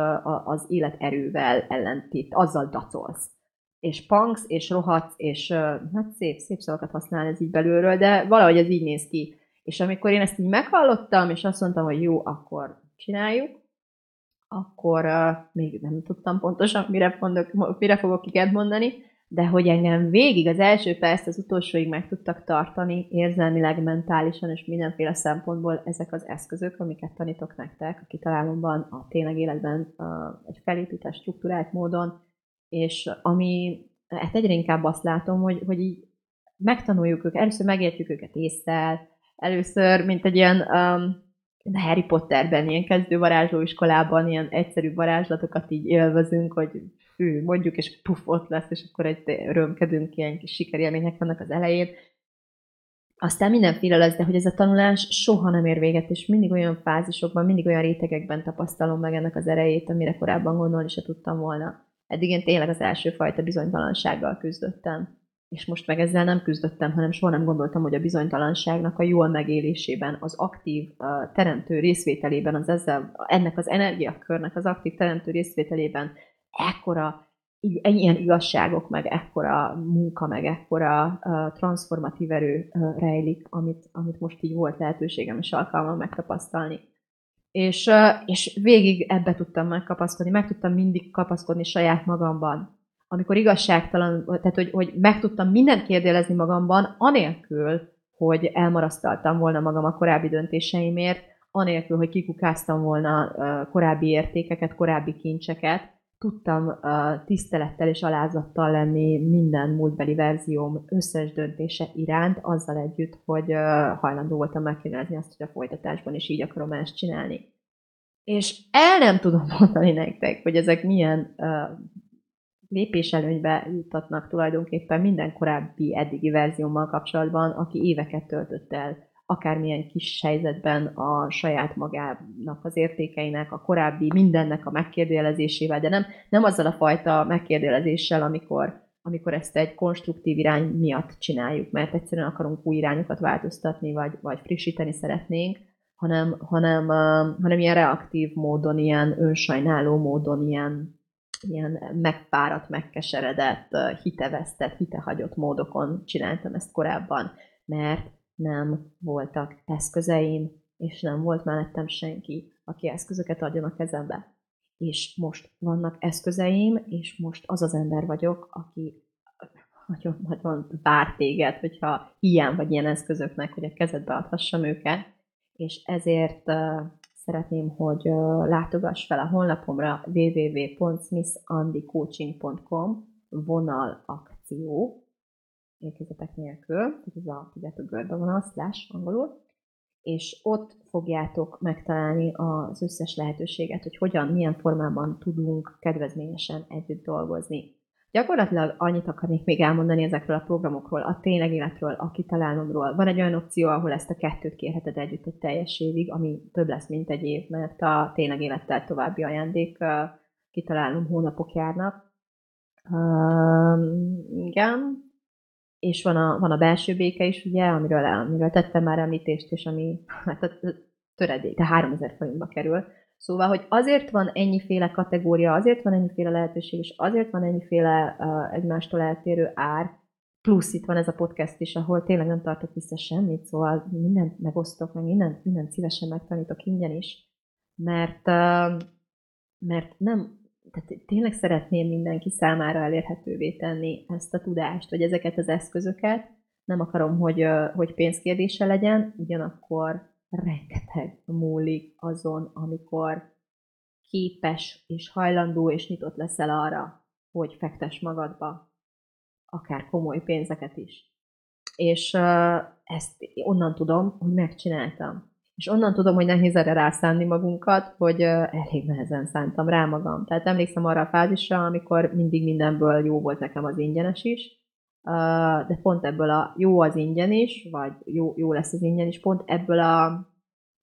az élet erővel ellentét, azzal dacolsz. És punksz, és rohadsz, és hát szép, szép szavakat használ ez így belülről, de valahogy ez így néz ki. És amikor én ezt így meghallottam, és azt mondtam, hogy jó, akkor csináljuk, akkor uh, még nem tudtam pontosan, mire, mondok, mire fogok igent mondani, de hogy engem végig az első perc az utolsóig meg tudtak tartani érzelmileg, mentálisan és mindenféle szempontból ezek az eszközök, amiket tanítok nektek a kitalálomban, a tényleg életben a, egy felépített, struktúrált módon, és ami, hát egyre inkább azt látom, hogy, hogy így megtanuljuk őket, először megértjük őket észre, először, mint egy ilyen um, Harry Potterben, ilyen kezdő varázslóiskolában ilyen egyszerű varázslatokat így élvezünk, hogy fű, mondjuk, és puf, ott lesz, és akkor egy römkedünk, ilyen kis sikerélmények vannak az elején. Aztán mindenféle lesz, de hogy ez a tanulás soha nem ér véget, és mindig olyan fázisokban, mindig olyan rétegekben tapasztalom meg ennek az erejét, amire korábban gondolni se tudtam volna. Eddig én tényleg az első fajta bizonytalansággal küzdöttem és most meg ezzel nem küzdöttem, hanem soha nem gondoltam, hogy a bizonytalanságnak a jól megélésében, az aktív uh, teremtő részvételében, az ezzel, ennek az energiakörnek az aktív teremtő részvételében ekkora ilyen igazságok, meg ekkora munka, meg ekkora uh, transformatív erő uh, rejlik, amit, amit most így volt lehetőségem és alkalmam megtapasztalni. És, uh, és végig ebbe tudtam megkapaszkodni, meg tudtam mindig kapaszkodni saját magamban amikor igazságtalan, tehát hogy, hogy meg tudtam mindent kérdélezni magamban, anélkül, hogy elmarasztaltam volna magam a korábbi döntéseimért, anélkül, hogy kikukáztam volna korábbi értékeket, korábbi kincseket, tudtam tisztelettel és alázattal lenni minden múltbeli verzióm összes döntése iránt, azzal együtt, hogy hajlandó voltam megkérdezni azt, hogy a folytatásban is így akarom ezt csinálni. És el nem tudom mondani nektek, hogy ezek milyen lépéselőnybe jutatnak tulajdonképpen minden korábbi eddigi verziómmal kapcsolatban, aki éveket töltött el akármilyen kis helyzetben a saját magának az értékeinek, a korábbi mindennek a megkérdőjelezésével, de nem, nem azzal a fajta megkérdőjelezéssel, amikor, amikor ezt egy konstruktív irány miatt csináljuk, mert egyszerűen akarunk új irányokat változtatni, vagy, vagy frissíteni szeretnénk, hanem, hanem, hanem ilyen reaktív módon, ilyen önsajnáló módon, ilyen ilyen megfáradt, megkeseredett, hitevesztett, hitehagyott módokon csináltam ezt korábban, mert nem voltak eszközeim, és nem volt mellettem senki, aki eszközöket adjon a kezembe. És most vannak eszközeim, és most az az ember vagyok, aki nagyon-nagyon vár téged, hogyha hiány vagy ilyen eszközöknek, hogy a kezedbe adhassam őket, és ezért szeretném, hogy látogass fel a honlapomra www.smithandycoaching.com vonal akció, érkezetek nélkül, ez a, tudjátok, görbe vonal, slash angolul, és ott fogjátok megtalálni az összes lehetőséget, hogy hogyan, milyen formában tudunk kedvezményesen együtt dolgozni. Gyakorlatilag annyit akarnék még elmondani ezekről a programokról, a tényleg életről, a kitalálomról. Van egy olyan opció, ahol ezt a kettőt kérheted együtt egy teljes évig, ami több lesz, mint egy év, mert a tényleg élettel további ajándék kitalálom hónapok járnak. Um, igen. És van a, van a belső béke is, ugye, amiről, amiről tettem már említést, és ami hát a töredék, tehát 3000 forintba kerül Szóval, hogy azért van ennyiféle kategória, azért van ennyiféle lehetőség, és azért van ennyiféle uh, egymástól eltérő ár, plusz itt van ez a podcast is, ahol tényleg nem tartok vissza semmit, szóval mindent megosztok, meg mindent, mindent szívesen megtanítok ingyen is, mert, uh, mert nem, tehát tényleg szeretném mindenki számára elérhetővé tenni ezt a tudást, vagy ezeket az eszközöket, nem akarom, hogy, hogy pénzkérdése legyen, ugyanakkor rengeteg múlik azon, amikor képes és hajlandó és nyitott leszel arra, hogy fektes magadba akár komoly pénzeket is. És uh, ezt onnan tudom, hogy megcsináltam. És onnan tudom, hogy nehéz erre rászánni magunkat, hogy uh, elég nehezen szántam rá magam. Tehát emlékszem arra a fázisra, amikor mindig mindenből jó volt nekem az ingyenes is, de pont ebből a jó az ingyen is, vagy jó, jó lesz az ingyen is, pont ebből a,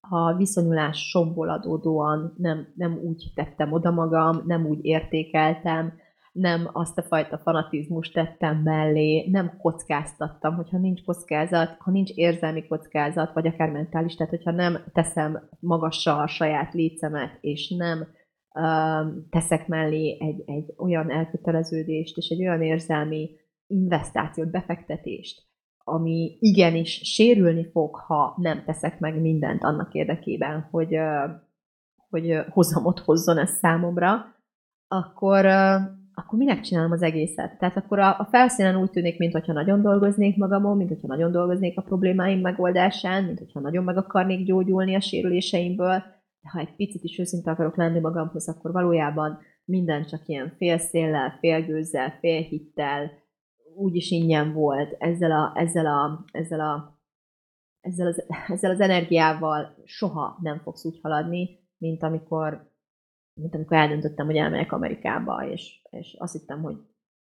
a viszonyulásomból adódóan nem, nem úgy tettem oda magam, nem úgy értékeltem, nem azt a fajta fanatizmust tettem mellé, nem kockáztattam, hogyha nincs kockázat, ha nincs érzelmi kockázat, vagy akár mentális, tehát hogyha nem teszem magassal a saját lécemet, és nem teszek mellé egy, egy olyan elköteleződést és egy olyan érzelmi investációt, befektetést, ami igenis sérülni fog, ha nem teszek meg mindent annak érdekében, hogy, hogy hozamot hozzon ez számomra, akkor, akkor minek csinálom az egészet? Tehát akkor a, a felszínen úgy tűnik, mintha nagyon dolgoznék magamon, mintha nagyon dolgoznék a problémáim megoldásán, mintha nagyon meg akarnék gyógyulni a sérüléseimből, de ha egy picit is őszinte akarok lenni magamhoz, akkor valójában minden csak ilyen félszéllel, félgőzzel, félhittel, úgyis ingyen volt, ezzel a, ezzel a, ezzel a ezzel az, ezzel az energiával soha nem fogsz úgy haladni, mint amikor, mint amikor eldöntöttem, hogy elmegyek Amerikába, és, és azt hittem, hogy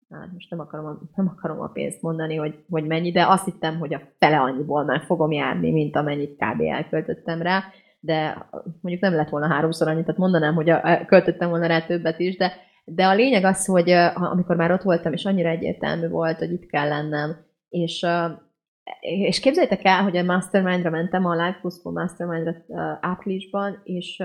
hát most nem akarom, a, nem akarom a pénzt mondani, hogy, hogy mennyi, de azt hittem, hogy a fele annyiból már fogom járni, mint amennyit kb. elköltöttem rá, de mondjuk nem lett volna háromszor annyit, tehát mondanám, hogy a, költöttem volna rá többet is, de, de a lényeg az, hogy amikor már ott voltam, és annyira egyértelmű volt, hogy itt kell lennem, és és képzeljétek el, hogy a Mastermindra mentem, a Life School Mastermindra áprilisban, és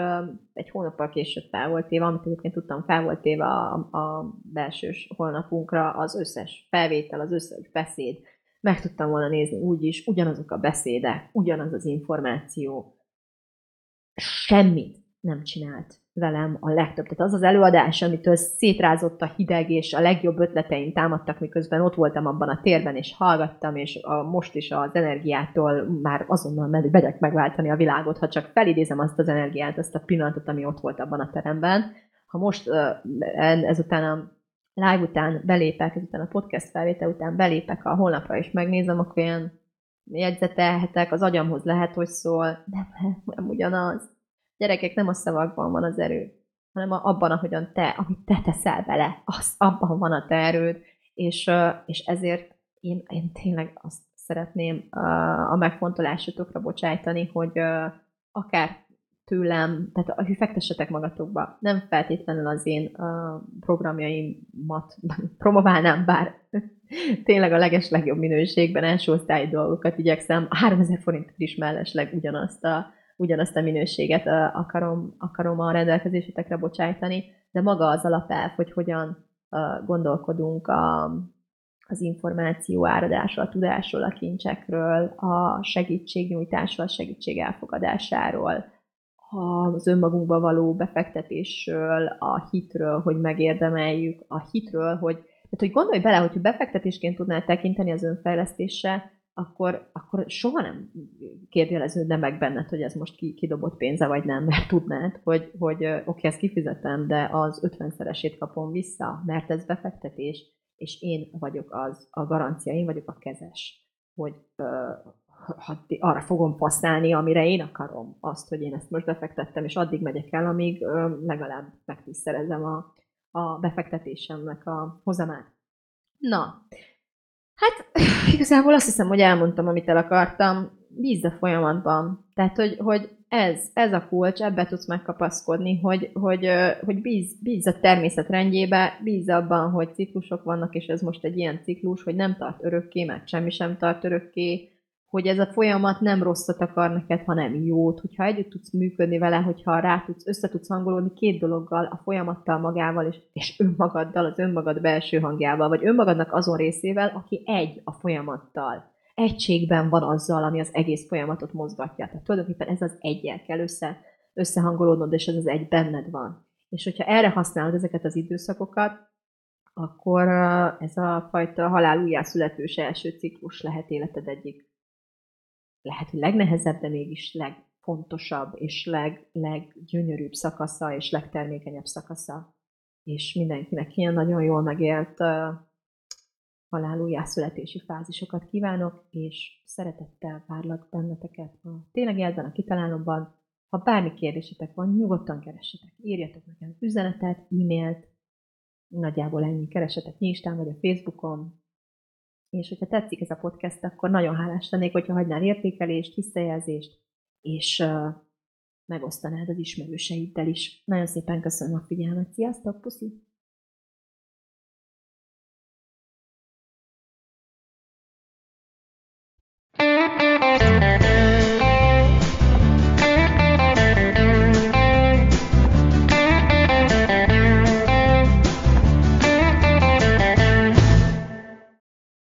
egy hónappal később fel volt téve, amit egyébként tudtam, fel volt téve a, a belsős holnapunkra az összes felvétel, az összes beszéd. Meg tudtam volna nézni úgy is, ugyanazok a beszédek, ugyanaz az információ. Semmit nem csinált velem a legtöbb. Tehát az az előadás, amitől szétrázott a hideg, és a legjobb ötleteim támadtak, miközben ott voltam abban a térben, és hallgattam, és a, most is az energiától már azonnal megyek megváltani a világot, ha csak felidézem azt az energiát, azt a pillanatot, ami ott volt abban a teremben. Ha most ezután a live után belépek, ezután a podcast felvétel után belépek a holnapra, és megnézem, akkor ilyen jegyzetelhetek, az agyamhoz lehet, hogy szól, nem, nem ugyanaz Gyerekek, nem a szavakban van az erő, hanem abban, ahogyan te, amit te teszel bele, az, abban van a te erőd, és, és ezért én, én tényleg azt szeretném a megfontolásotokra bocsájtani, hogy akár tőlem, tehát hogy fektessetek magatokba. Nem feltétlenül az én programjaimat promoválnám, bár tényleg a leges legjobb minőségben első osztályi dolgokat igyekszem 3000 forint is mellesleg ugyanazt a ugyanazt a minőséget akarom, akarom a rendelkezésetekre bocsájtani, de maga az alapelv, hogy hogyan gondolkodunk a, az információ áradásról, a tudásról, a kincsekről, a segítségnyújtásról, a segítség elfogadásáról, az önmagunkba való befektetésről, a hitről, hogy megérdemeljük, a hitről, hogy, tehát, hogy gondolj bele, hogy befektetésként tudnál tekinteni az önfejlesztésre, akkor, akkor soha nem kérdőjeleződne meg benned, hogy ez most ki, kidobott pénze, vagy nem, mert tudnád, hogy, hogy oké, okay, ezt kifizetem, de az 50-szeresét kapom vissza, mert ez befektetés, és én vagyok az, a garancia, én vagyok a kezes, hogy ha arra fogom használni, amire én akarom, azt, hogy én ezt most befektettem, és addig megyek el, amíg legalább megtisztelezem a, a befektetésemnek a hozamát. Na, Hát igazából azt hiszem, hogy elmondtam, amit el akartam. Bízz a folyamatban. Tehát, hogy, hogy ez, ez a kulcs, ebbe tudsz megkapaszkodni, hogy, hogy, hogy bíz, bíz a természet rendjébe, bíz abban, hogy ciklusok vannak, és ez most egy ilyen ciklus, hogy nem tart örökké, mert semmi sem tart örökké, hogy ez a folyamat nem rosszat akar neked, hanem jót, hogyha együtt tudsz működni vele, hogyha rá tudsz, össze tudsz hangolódni két dologgal, a folyamattal magával, és, és önmagaddal, az önmagad belső hangjával, vagy önmagadnak azon részével, aki egy a folyamattal. Egységben van azzal, ami az egész folyamatot mozgatja. Tehát tulajdonképpen ez az egyel kell össze, összehangolódnod, és ez az egy benned van. És hogyha erre használod ezeket az időszakokat, akkor ez a fajta halál újjászületős első ciklus lehet életed egyik lehet, hogy legnehezebb, de mégis legfontosabb és leg, leggyönyörűbb szakasza és legtermékenyebb szakasza. És mindenkinek ilyen nagyon jól megélt uh, halálújjászületési fázisokat kívánok, és szeretettel várlak benneteket a tényleg ebben a kitalálomban. Ha bármi kérdésetek van, nyugodtan keressetek. Írjatok nekem üzenetet, e-mailt, nagyjából ennyi. Keresetek Instán vagy a Facebookon, és hogyha tetszik ez a podcast, akkor nagyon hálás lennék, hogyha hagynál értékelést, visszajelzést, és uh, megosztanád az ismerőseiddel is. Nagyon szépen köszönöm a figyelmet. Sziasztok, puszi!